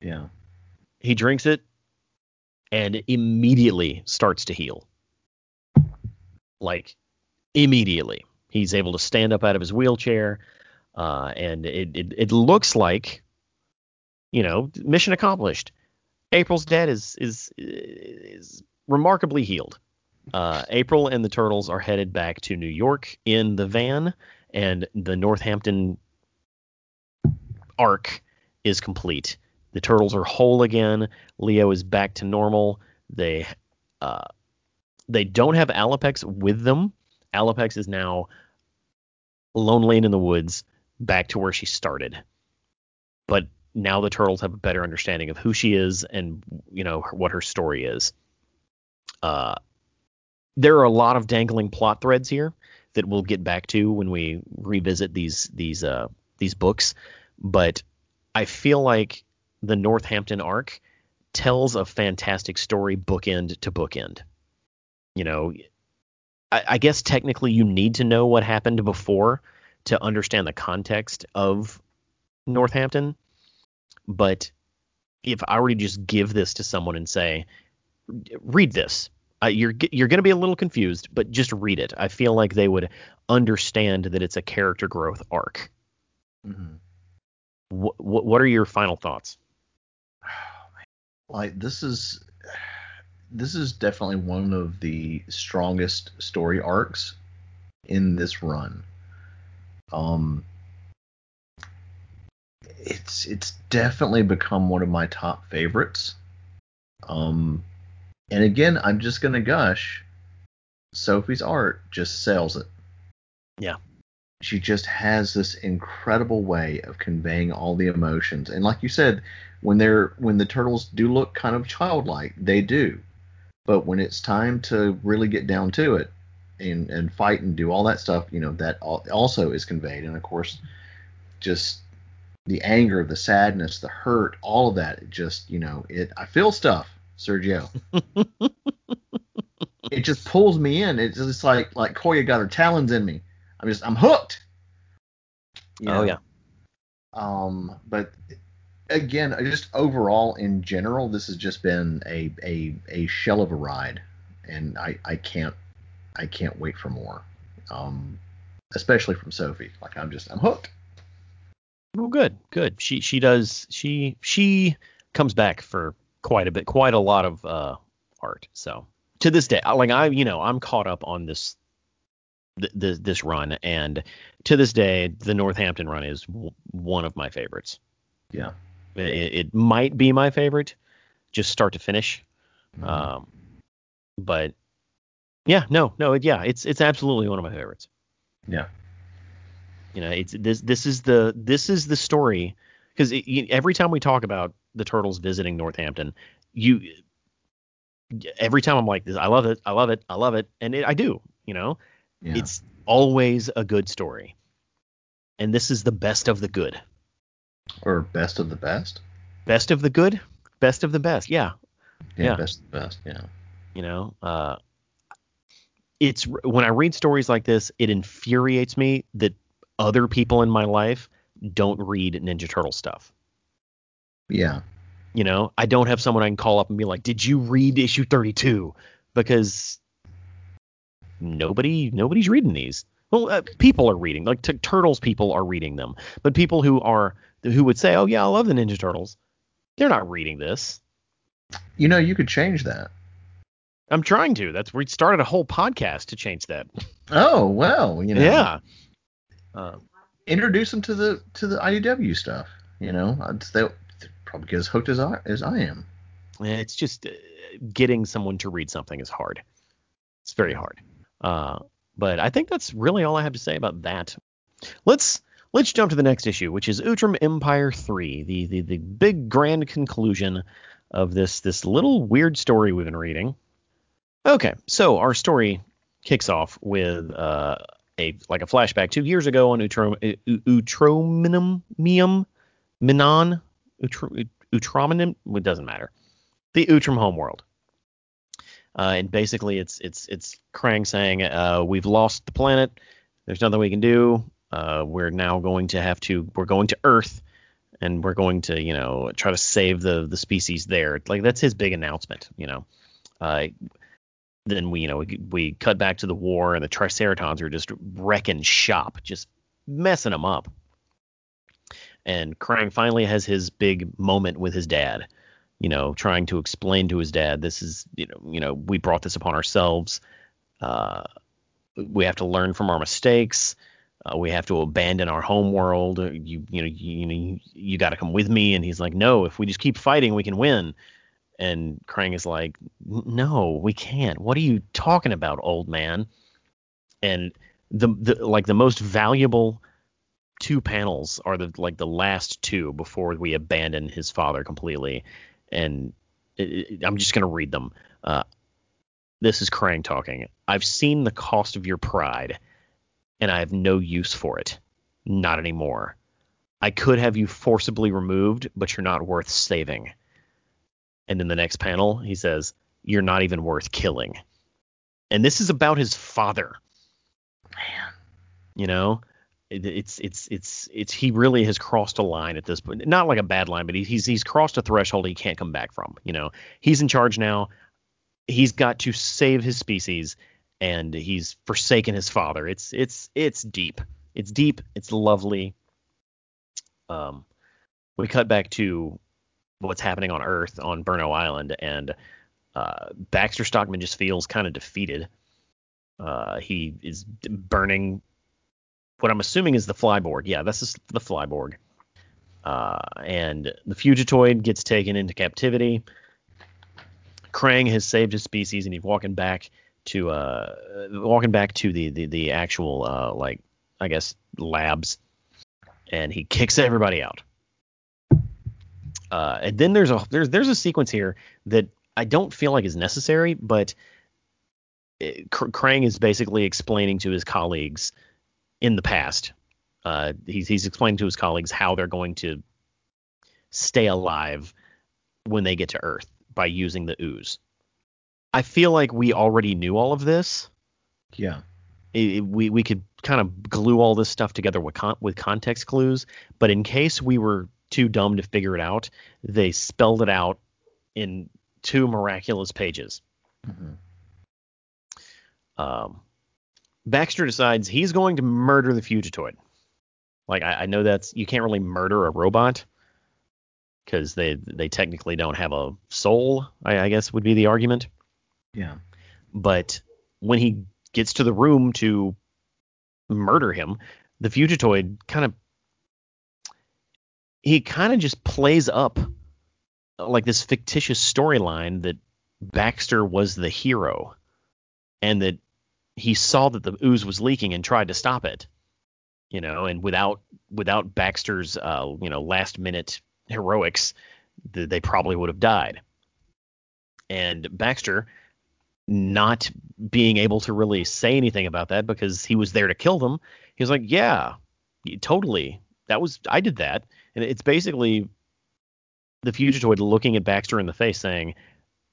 Yeah. He drinks it and immediately starts to heal. Like immediately. He's able to stand up out of his wheelchair, uh, and it, it it looks like, you know, mission accomplished. April's dad is is is remarkably healed. Uh, April and the turtles are headed back to New York in the van, and the Northampton arc is complete. The turtles are whole again. Leo is back to normal. They uh, they don't have Alopex with them. Alopex is now lonely and in the woods, back to where she started. But now the turtles have a better understanding of who she is and you know what her story is. Uh, there are a lot of dangling plot threads here that we'll get back to when we revisit these these uh, these books, but I feel like the Northampton arc tells a fantastic story bookend to bookend. You know, I, I guess technically you need to know what happened before to understand the context of Northampton. But if I were to just give this to someone and say, read this, uh, you're you're going to be a little confused, but just read it. I feel like they would understand that it's a character growth arc. Mm-hmm. What what are your final thoughts? Like this is this is definitely one of the strongest story arcs in this run. Um, it's it's definitely become one of my top favorites. Um, and again, I'm just gonna gush. Sophie's art just sells it. Yeah. She just has this incredible way of conveying all the emotions. And like you said, when they're when the turtles do look kind of childlike, they do. But when it's time to really get down to it and and fight and do all that stuff, you know, that also is conveyed. And of course, just the anger, the sadness, the hurt, all of that, it just, you know, it I feel stuff, Sergio. it just pulls me in. It's just like like Koya got her talons in me. I'm just I'm hooked. You oh know? yeah. Um, but again, just overall in general, this has just been a a a shell of a ride, and I I can't I can't wait for more. Um, especially from Sophie. Like I'm just I'm hooked. Well, good, good. She she does she she comes back for quite a bit, quite a lot of uh, art. So to this day, like I you know I'm caught up on this th- this this run, and to this day, the Northampton run is w- one of my favorites. Yeah. It, it might be my favorite, just start to finish. Mhm. Um, but yeah, no, no, it, yeah, it's it's absolutely one of my favorites. yeah. You know, it's this this is the this is the story because every time we talk about the turtles visiting Northampton, you every time I'm like this, I love it, I love it, I love it, and it, I do. You know, Yeah. it's always a good story, and this is the best of the good. Or best of the best. Best of the good, best of the best. Yeah, Yeah, Yeah. best of the best. Yeah. you know. Uh, it's when I read stories like this, it infuriates me that other people in my life don't read Ninja Turtle stuff. Yeah. You know, I don't have someone I can call up and be like, "Did you read issue 32?" Because nobody nobody's reading these. Well, uh, people are reading, like t- Turtles people are reading them, but people who are who would say, "Oh yeah, I love the Ninja Turtles," they're not reading this. You know, you could change that. I'm trying to. That's we started a whole podcast to change that. Oh well, you know. Yeah. Uh, Introduce them to the to the IDW stuff. You know, they'll probably get as hooked as I as I am. it's just uh, getting someone to read something is hard. It's very hard. Uh, but I think that's really all I have to say about that. Let's let's jump to the next issue, which is Utrom Empire 3, the, the the big grand conclusion of this this little weird story we've been reading. Okay, so our story kicks off with uh, a like a flashback two years ago on Utrom Utrominum Minon Utro, Utrominum it doesn't matter the Utrum homeworld. Uh, and basically, it's it's it's Krang saying, uh, "We've lost the planet. There's nothing we can do. Uh, we're now going to have to. We're going to Earth, and we're going to, you know, try to save the the species there. Like that's his big announcement, you know. Uh, then we, you know, we, we cut back to the war, and the Triceratons are just wrecking shop, just messing them up. And Krang finally has his big moment with his dad you know, trying to explain to his dad, this is, you know, you know, we brought this upon ourselves. Uh, we have to learn from our mistakes. Uh, we have to abandon our home world. You, you know, you, you, you got to come with me. And he's like, no, if we just keep fighting, we can win. And Krang is like, no, we can't. What are you talking about, old man? And the, the like the most valuable two panels are the like the last two before we abandon his father completely and it, I'm just going to read them. Uh, this is Krang talking. I've seen the cost of your pride, and I have no use for it. Not anymore. I could have you forcibly removed, but you're not worth saving. And in the next panel, he says, You're not even worth killing. And this is about his father. Man. You know? It- It's it's it's it's he really has crossed a line at this point. Not like a bad line, but he, he's he's crossed a threshold he can't come back from. You know, he's in charge now. He's got to save his species, and he's forsaken his father. It's it's it's deep. It's deep. It's lovely. Um, we cut back to what's happening on Earth on Burnow Island, and uh, Baxter Stockman just feels kind of defeated. Uh, he is burning what I'm assuming is the Flyborg. Yeah, this is the Flyborg. Uh, and the Fugitoid gets taken into captivity. Krang has saved his species, and he's walking back to uh, walking back to the the, the actual uh, like I guess labs, and he kicks everybody out. Uh, and then there's a there's there's a sequence here that I don't feel like is necessary, but it, Krang is basically explaining to his colleagues in the past. Uh, he's he's explaining to his colleagues how they're going to stay alive when they get to Earth by using the ooze. I feel like we already knew all of this. Yeah. It- it- we we could kind of glue all this stuff together with con- with context clues, but in case we were too dumb to figure it out, they spelled it out in two miraculous pages. Mhm. um, Baxter decides he's going to murder the Fugitoid. Like I, I know that's you can't really murder a robot because they they technically don't have a soul. I, I guess would be the argument. Yeah. But when he gets to the room to murder him, the Fugitoid kind of he kind of just plays up uh, like this fictitious storyline that Baxter was the hero and that he saw that the ooze was leaking and tried to stop it. You know, and without without Baxter's uh, you know last minute heroics, th- they probably would have died. And Baxter not being able to really say anything about that because he was there to kill them, he was like, "Yeah, totally. That was I did that." and it's basically the Fugitoid looking at Baxter in the face, saying,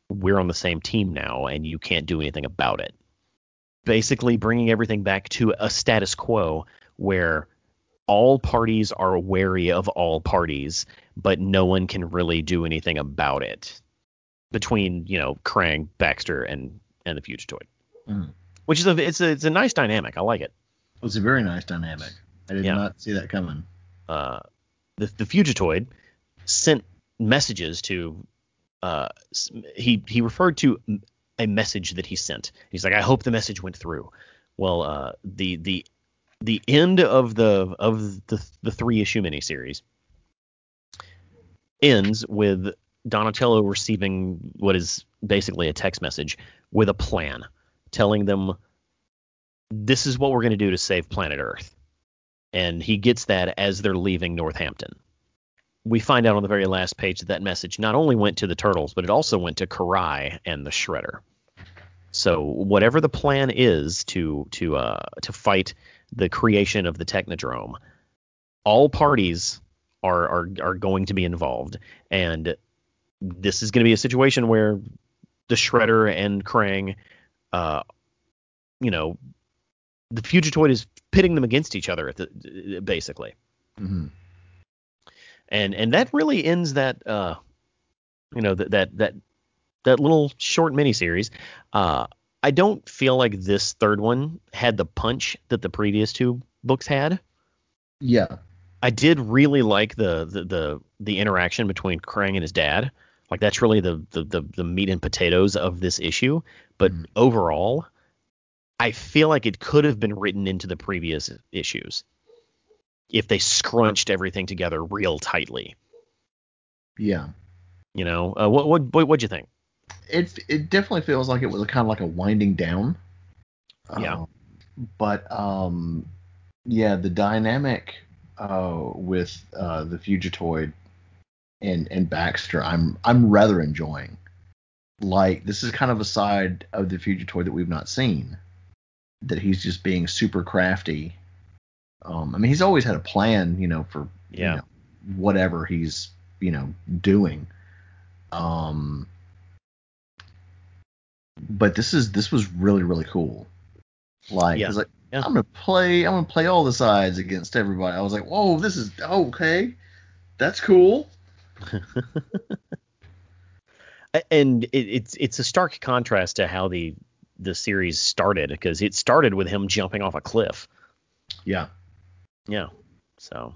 "We're on the same team now, and you can't do anything about it." Basically, bringing everything back to a status quo where all parties are wary of all parties, but no one can really do anything about it between you know Krang, Baxter, and and the Fugitoid, Mm. which is a it's a it's a nice dynamic. I like it. It's a very nice dynamic. I did Yeah. not see that coming. uh, the the Fugitoid sent messages to uh, he he referred to a message that he sent. He's like, I hope the message went through. Well, uh, the the the end of the of the the three issue miniseries ends with Donatello receiving what is basically a text message with a plan, telling them this is what we're going to do to save planet Earth and he gets that as they're leaving Northampton. We find out on the very last page that that message not only went to the turtles, but it also went to Karai and the Shredder. So whatever the plan is to to uh, to fight the creation of the Technodrome, all parties are are are going to be involved, and this is going to be a situation where the Shredder and Krang, uh, you know, the Fugitoid is pitting them against each other, at the, basically, hmm and and that really ends that uh, you know that that that that little short miniseries. Uh, I don't feel like this third one had the punch that the previous two books had. Yeah. I did really like the the the, the interaction between Krang and his dad. Like that's really the, the the the meat and potatoes of this issue. But Mhm. overall, I feel like it could have been written into the previous issues if they scrunched everything together real tightly. Yeah. You know, uh, what what what what'd you think? It it definitely feels like it was kind of like a winding down. Yeah. Um, but um, yeah, the dynamic uh with uh the Fugitoid and and Baxter, I'm I'm rather enjoying. Like this is kind of a side of the Fugitoid that we've not seen. That he's just being super crafty. Um, I mean, he's always had a plan, you know, for Yeah. you know, whatever he's you know doing. Um, but this is this was really really cool. Like, Yeah. like Yeah. I'm gonna play I'm gonna play all the sides against everybody. I was like, whoa, this is okay, that's cool. And it, it's it's a stark contrast to how the the series started because it started with him jumping off a cliff. Yeah. Yeah. So,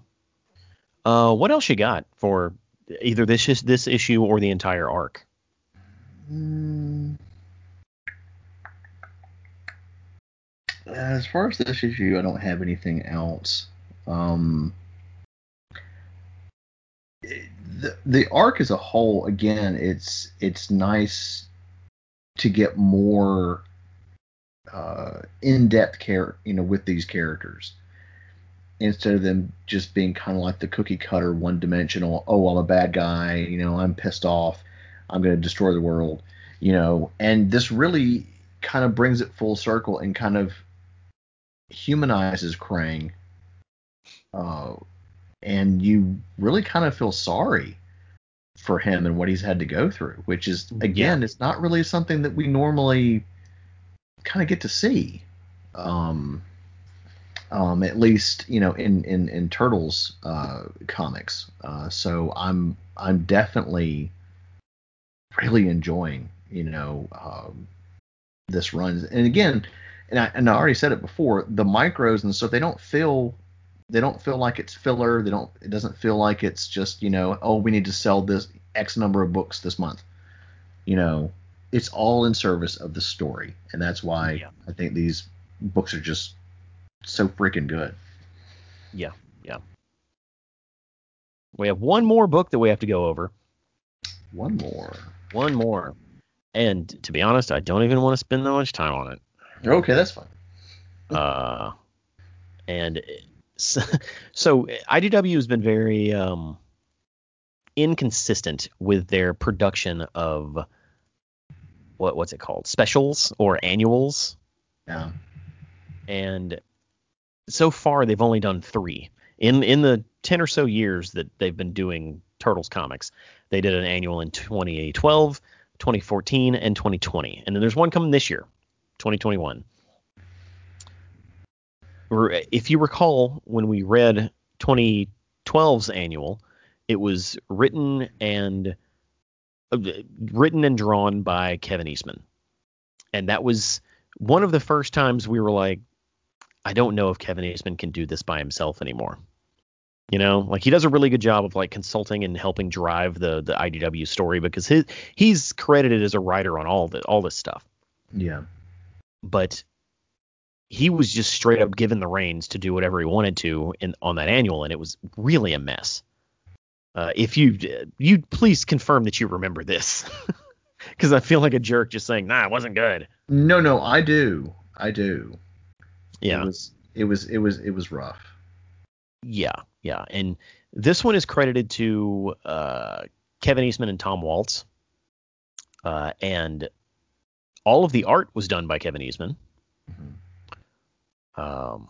uh, what else you got for either this is- this issue or the entire arc? Mm. As far as this issue, I don't have anything else. Um, the the arc as a whole, again, it's it's nice to get more uh, in depth care, you know, with these characters instead of them just being kind of like the cookie cutter, one dimensional. Oh, I'm a bad guy. You know, I'm pissed off. I'm going to destroy the world. You know, and this really kind of brings it full circle and kind of humanizes Krang. Uh, and you really kind of feel sorry for him and what he's had to go through, which is again, it's not really something that we normally kind of get to see. Um, um, at least you know in in in Turtles uh, comics. Uh, so I'm I'm definitely really enjoying you know um, this run. And again, and I and I already said it before, the micros and stuff they don't feel they don't feel like it's filler. They don't it doesn't feel like it's just you know oh we need to sell this X number of books this month. You know, it's all in service of the story, and that's why Yeah. I think these books are just so freaking good. Yeah, yeah. We have one more book that we have to go over. One more. One more. And to be honest, I don't even want to spend that much time on it. Okay, that's fine. Uh, and so, so IDW has been very um, inconsistent with their production of what what's it called specials or annuals, Yeah. and so far they've only done three in in the 10 or so years that they've been doing Turtles comics. They did an annual in 2012, 2014, and 2020. And then there's one coming this year, 2021. If you recall, when we read 2012's annual, it was written and uh, written and drawn by Kevin Eastman. And that was one of the first times we were like, I don't know if Kevin Eastman can do this by himself anymore. You know, like he does a really good job of like consulting and helping drive the the IDW story because his he's credited as a writer on all the all this stuff. Yeah. But he was just straight up given the reins to do whatever he wanted to in on that annual, and it was really a mess. Uh, if you you please confirm that you remember this, because I feel like a jerk just saying, "Nah, it wasn't good." No, no, I do. I do. Yeah, It was it was it was it was rough. Yeah, yeah, and this one is credited to uh, Kevin Eastman and Tom Waltz, uh, and all of the art was done by Kevin Eastman. Um,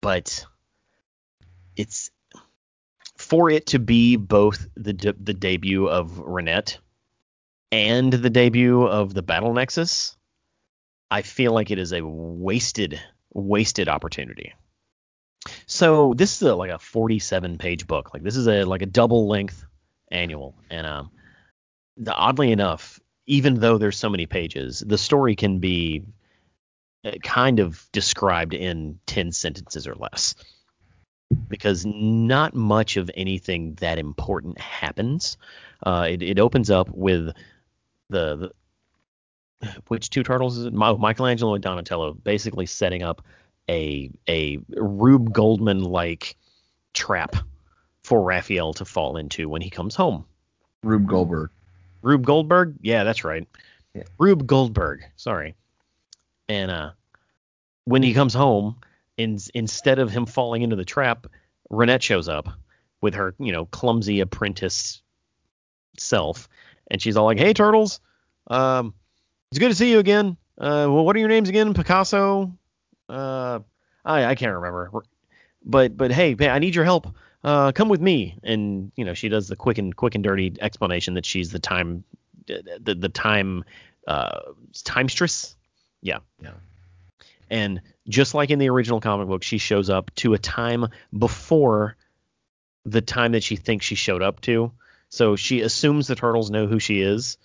but it's for it to be both the de- the debut of Renet and the debut of the Battle Nexus. I feel like it is a wasted wasted opportunity. So this is a, like a 47 page book. Like this is a like a double length annual, and um, the, oddly enough, even though there's so many pages, the story can be uh, kind of described in 10 sentences or less because not much of anything that important happens. Uh, it, it opens up with the, the which two turtles is it? Michelangelo and Donatello basically setting up a a Rube Goldman like trap for Raphael to fall into when he comes home. Rube Goldberg. Rube Goldberg? Yeah, that's right. Yeah. Rube Goldberg. Sorry. And uh, when he comes home, in, instead of him falling into the trap, Renet shows up with her, you know, clumsy apprentice self, and she's all like, "Hey, turtles, um, it's good to see you again. Uh, well, what are your names again? Picasso? Uh, I I can't remember. But but hey, I need your help. Uh, come with me." And you know, she does the quick and quick and dirty explanation that she's the time, the the time, uh, timestress. Yeah. Yeah. And just like in the original comic book, she shows up to a time before the time that she thinks she showed up to. So she assumes the turtles know who she is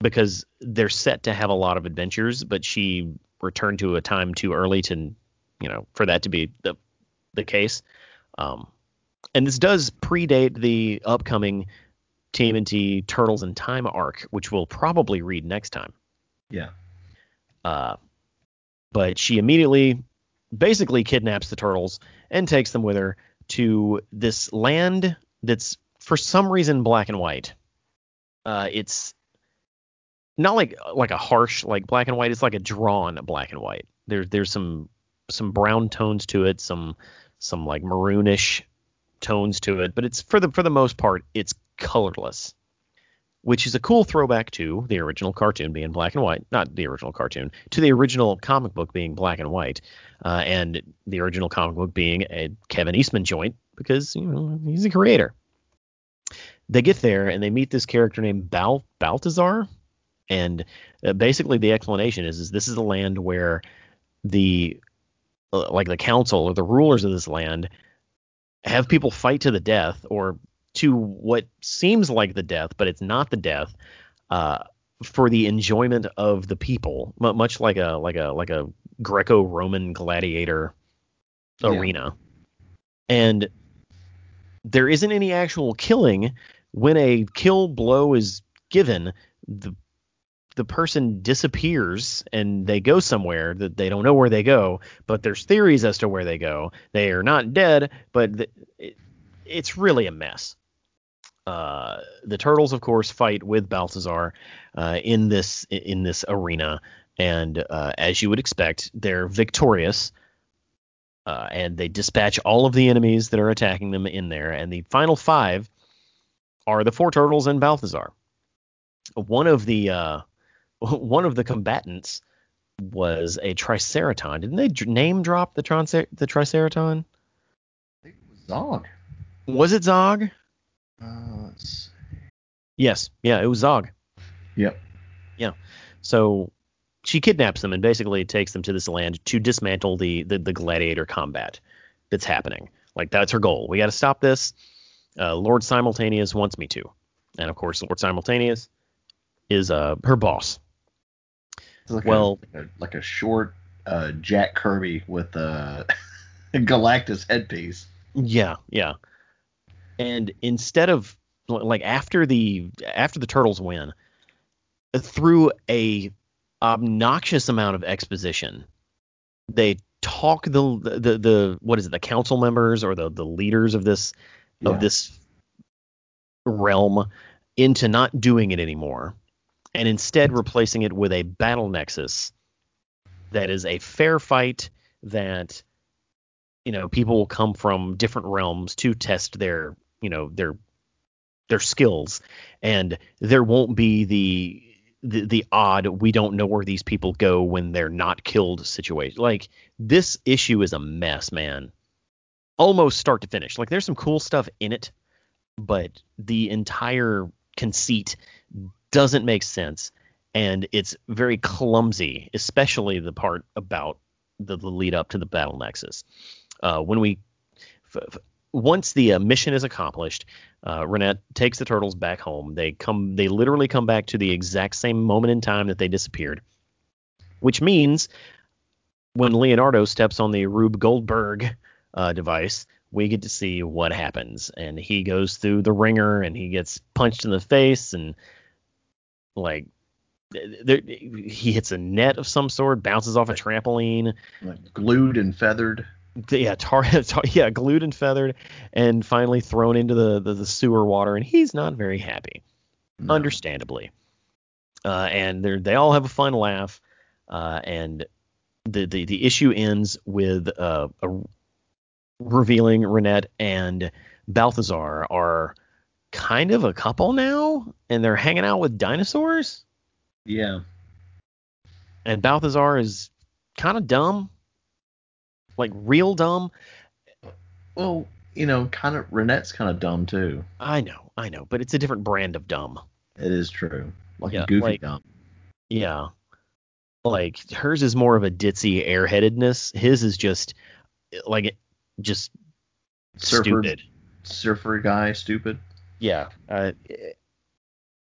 because they're set to have a lot of adventures, but she returned to a time too early to, you know, for that to be the the case. Um, and this does predate the upcoming TMNT Turtles in Time arc, which we'll probably read next time. Yeah. Uh, but she immediately basically kidnaps the turtles and takes them with her to this land that's for some reason black and white. Uh, it's not like like a harsh like black and white. It's like a drawn black and white. There's there's some some brown tones to it, some some like maroonish tones to it, but it's for the for the most part it's colorless which is a cool throwback to the original cartoon being black and white, not the original cartoon, to the original comic book being black and white, uh, and the original comic book being a Kevin Eastman joint because you know he's the creator. They get there and they meet this character named Bal Baltazar, and uh, basically the explanation is, is this is a land where the uh, like the council or the rulers of this land have people fight to the death or to what seems like the death, but it's not the death, uh, for the enjoyment of the people, mu much like a like a like a Greco-Roman gladiator Yeah. arena. And there isn't any actual killing. When a kill blow is given, the the person disappears and they go somewhere that they don't know where they go, but there's theories as to where they go. They are not dead, but th- it, it's really a mess. Uh, the turtles, of course, fight with Balthazar uh, in this in this arena, and uh, as you would expect, they're victorious. Uh, and they dispatch all of the enemies that are attacking them in there, and the final five are the four turtles and Balthazar. One of the uh, one of the combatants was a Triceraton. Didn't they name drop the, Troncer- the Triceraton? I think it was Zog. Was it Zog? Uh, let's see. Yes. Yeah, it was Zog. Yep. Yeah. So she kidnaps them and basically takes them to this land to dismantle the the, the gladiator combat that's happening. Like that's her goal. We got to stop this. Uh, Lord Simultaneous wants me to, and of course, Lord Simultaneous is uh her boss. It's like Well- a, like a, like a short uh, Jack Kirby with a Galactus headpiece. Yeah, yeah. And instead of like after the after the turtles win, through a obnoxious amount of exposition, they talk the the the what is it the council members or the the leaders of this Yeah. of this realm into not doing it anymore and instead replacing it with a battle nexus that is a fair fight that you know people will come from different realms to test their you know their their skills. And there won't be the the, the odd we don't know where these people go when they're not killed situation. Like this issue is a mess man. Almost start to finish. Like there's some cool stuff in it but the entire conceit doesn't make sense and it's very clumsy especially the part about the, the lead up to the battle nexus uh, when we f- f- once the uh, mission is accomplished uh, Renet takes the turtles back home they come they literally come back to the exact same moment in time that they disappeared which means when Leonardo steps on the Rube Goldberg uh, device, we get to see what happens. And he goes through the ringer and he gets punched in the face and like there, he hits a net of some sort, bounces off a trampoline. Like glued and feathered. Yeah, tar, tar, yeah, glued and feathered, and finally thrown into the, the, the sewer water. And he's not very happy No. understandably. Uh, and they they all have a fun laugh, uh, and the, the the issue ends with uh, a revealing Renet and Balthazar are kind of a couple now, and they're hanging out with dinosaurs. Yeah. And Balthazar is kind of dumb, like real dumb. Well, you know, kind of Renet's kind of dumb too. I know, I know, but it's a different brand of dumb. It is true. Like Yeah, a goofy like- dumb. Yeah. Like hers is more of a ditzy airheadedness. His is just like just Surfer, stupid. surfer guy, stupid. Yeah. Uh,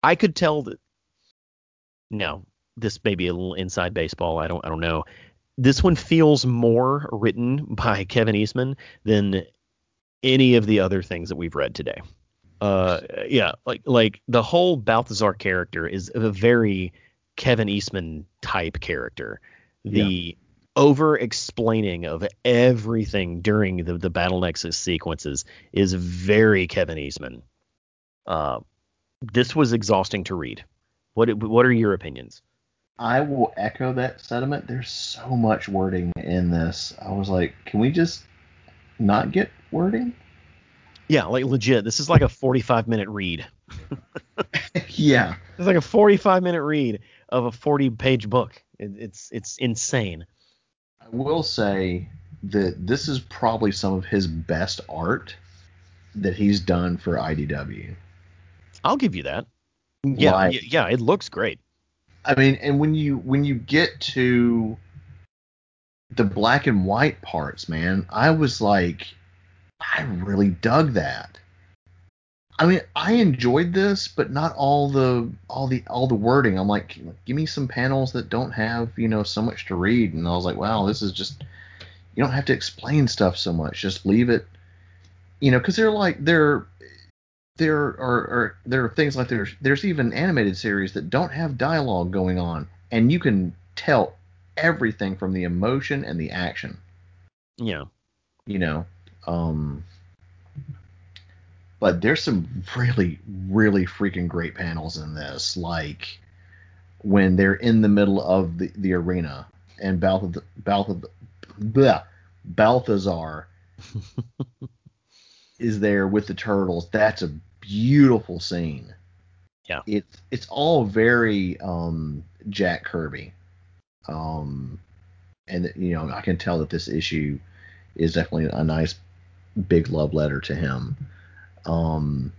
I could tell that. No, this may be a little inside baseball. I don't. I don't know. This one feels more written by Kevin Eastman than any of the other things that we've read today. Uh, yeah, like like the whole Balthazar character is a very Kevin Eastman type character. The over explaining of everything during the, the Battle Nexus sequences is very Kevin Eastman. Uh, this was exhausting to read. What what are your opinions? I will echo that sentiment. There's so much wording in this. I was like, can we just not get wording? Yeah, like legit. This is like a 45 minute read. yeah. It's like a 45 minute read of a 40 page book. It, it's it's insane. I will say that this is probably some of his best art that he's done for IDW. I'll give you that. Yeah, Like- yeah, it looks great. I mean, and when you when you get to the black and white parts, man, I was like, I really dug that. I mean, I enjoyed this, but not all the all the all the wording. I'm like, give me some panels that don't have you know so much to read, and I was like, wow, this is just you don't have to explain stuff so much. Just leave it, you know, because they're like they're there are, are there are things like there's there's even animated series that don't have dialogue going on, and you can tell everything from the emotion and the action. Yeah. You know, um, but there's some really really freaking great panels in this, like when they're in the middle of the, the arena and Balthazar, bleh, Balthazar is there with the turtles. That's a beautiful scene. Yeah. It's it's all very um, Jack Kirby. Um, and you know I can tell that this issue is definitely a nice big love letter to him. Um,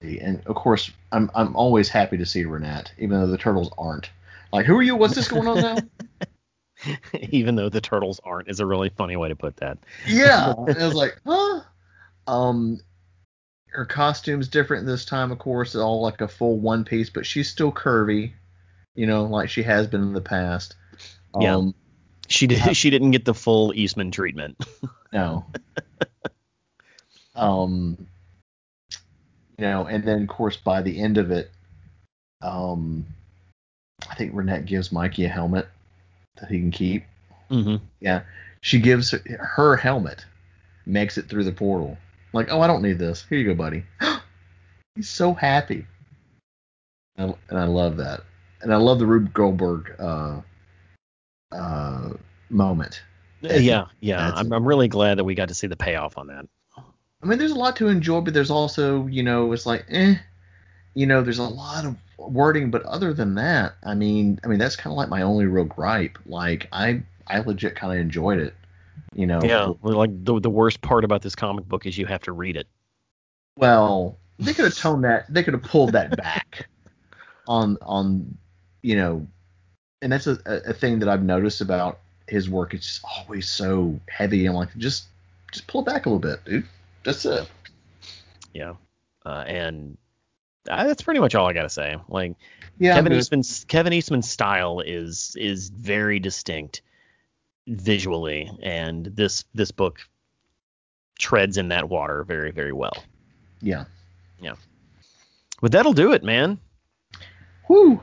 and of course, I'm I'm always happy to see Renet, even though the turtles aren't. Like, who are you? What's this going on now? Even though the turtles aren't is a really funny way to put that. yeah, and I was like, huh. Um, her costume's different this time, of course. It's all like a full one piece, but she's still curvy, you know, like she has been in the past. Yeah. Um, She did. She didn't get the full Eastman treatment. No. um, you know, and then of course by the end of it, um, I think Renet gives Mikey a helmet that he can keep. Mm-hmm. Yeah, she gives her, her helmet, makes it through the portal. Like, oh, I don't need this. Here you go, buddy. He's so happy, and, and I love that. And I love the Rube Goldberg uh, uh, moment. Yeah, yeah. I'm. I'm really glad that we got to see the payoff on that. I mean, there's a lot to enjoy, but there's also, you know, it's like, eh, you know, there's a lot of wording, but other than that, I mean, I mean, that's kind of like my only real gripe. Like, I, I legit kind of enjoyed it, you know. Yeah, like the the worst part about this comic book is you have to read it. Well, they could have toned that. They could have pulled that back on, on, you know, and that's a, a thing that I've noticed about his work. It's just always so heavy. I'm like, just, just pull it back a little bit, dude. That's it. Yeah, uh, and uh, that's pretty much all I gotta say. Like Yeah, Kevin. Eastman's Kevin Eastman's style is is very distinct visually, and this this book treads in that water very very well. Yeah. Yeah. But that'll do it, man. Whoo.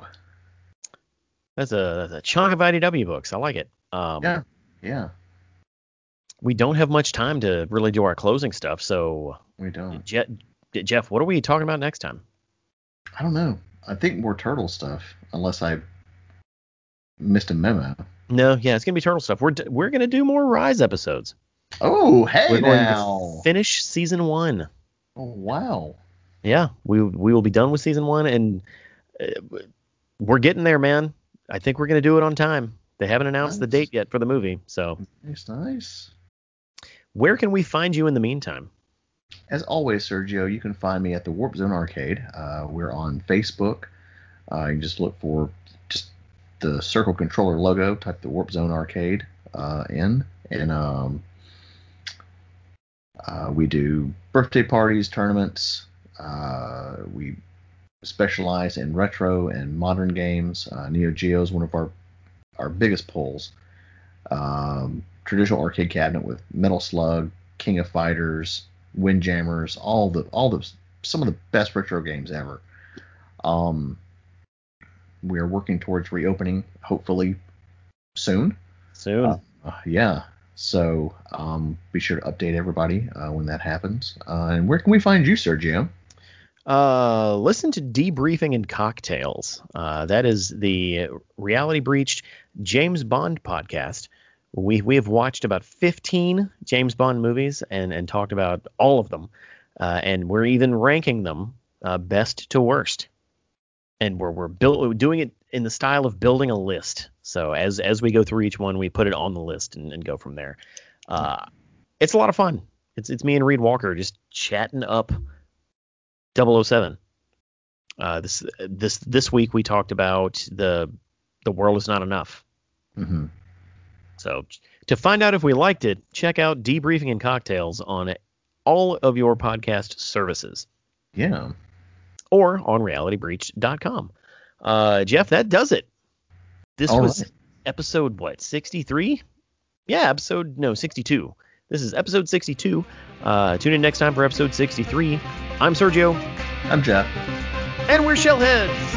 That's a, that's a chunk of IDW books. I like it. Um, Yeah. Yeah. We don't have much time to really do our closing stuff, so We don't. Je- Jeff, what are we talking about next time? I don't know. I think more turtle stuff, unless I missed a memo. No, yeah, it's gonna be turtle stuff. We're d- we're gonna do more Rise episodes. Oh, hey we're going now. to finish season one. oh, wow. Yeah, we we will be done with season one, and uh, we're getting there, man. I think we're gonna do it on time. They haven't announced the date yet for the movie, so Nice, nice. where can we find you in the meantime? As always, Sergio, you can find me at the Warp Zone Arcade. Uh, we're on Facebook. Uh, you can just look for the Circle Controller logo, type the Warp Zone Arcade uh, in, and um, uh, we do birthday parties, tournaments. Uh, we specialize in retro and modern games. Uh, Neo Geo is one of our our biggest pulls. Um, traditional arcade cabinet with Metal Slug, King of Fighters, Windjammers, all the all the some of the best retro games ever. Um, we are working towards reopening, hopefully soon. Soon. Uh, uh, yeah. So um, be sure to update everybody uh, when that happens. Uh, and where can we find you, Sergio? Uh, listen to Debriefing and Cocktails. Uh, that is the Reality Breached James Bond podcast. We we have watched about 15 James Bond movies and and talked about all of them, uh, and we're even ranking them uh, best to worst. And we're we're we're doing it in the style of building a list. So as as we go through each one, we put it on the list and, and go from there. Uh, it's a lot of fun. It's it's me and Reed Walker just chatting up 007. Uh, this this this week we talked about the the world is not enough. Mm-hmm. So to find out if we liked it, check out debriefing and cocktails on all of your podcast services Yeah. Or on realitybreach.com. Uh, Jeff, that does it. This All was right. episode what 63? Yeah, episode no 62. This is episode 62. Uh, tune in next time for episode 63. I'm Sergio, I'm Jeff. and we're Shellheads.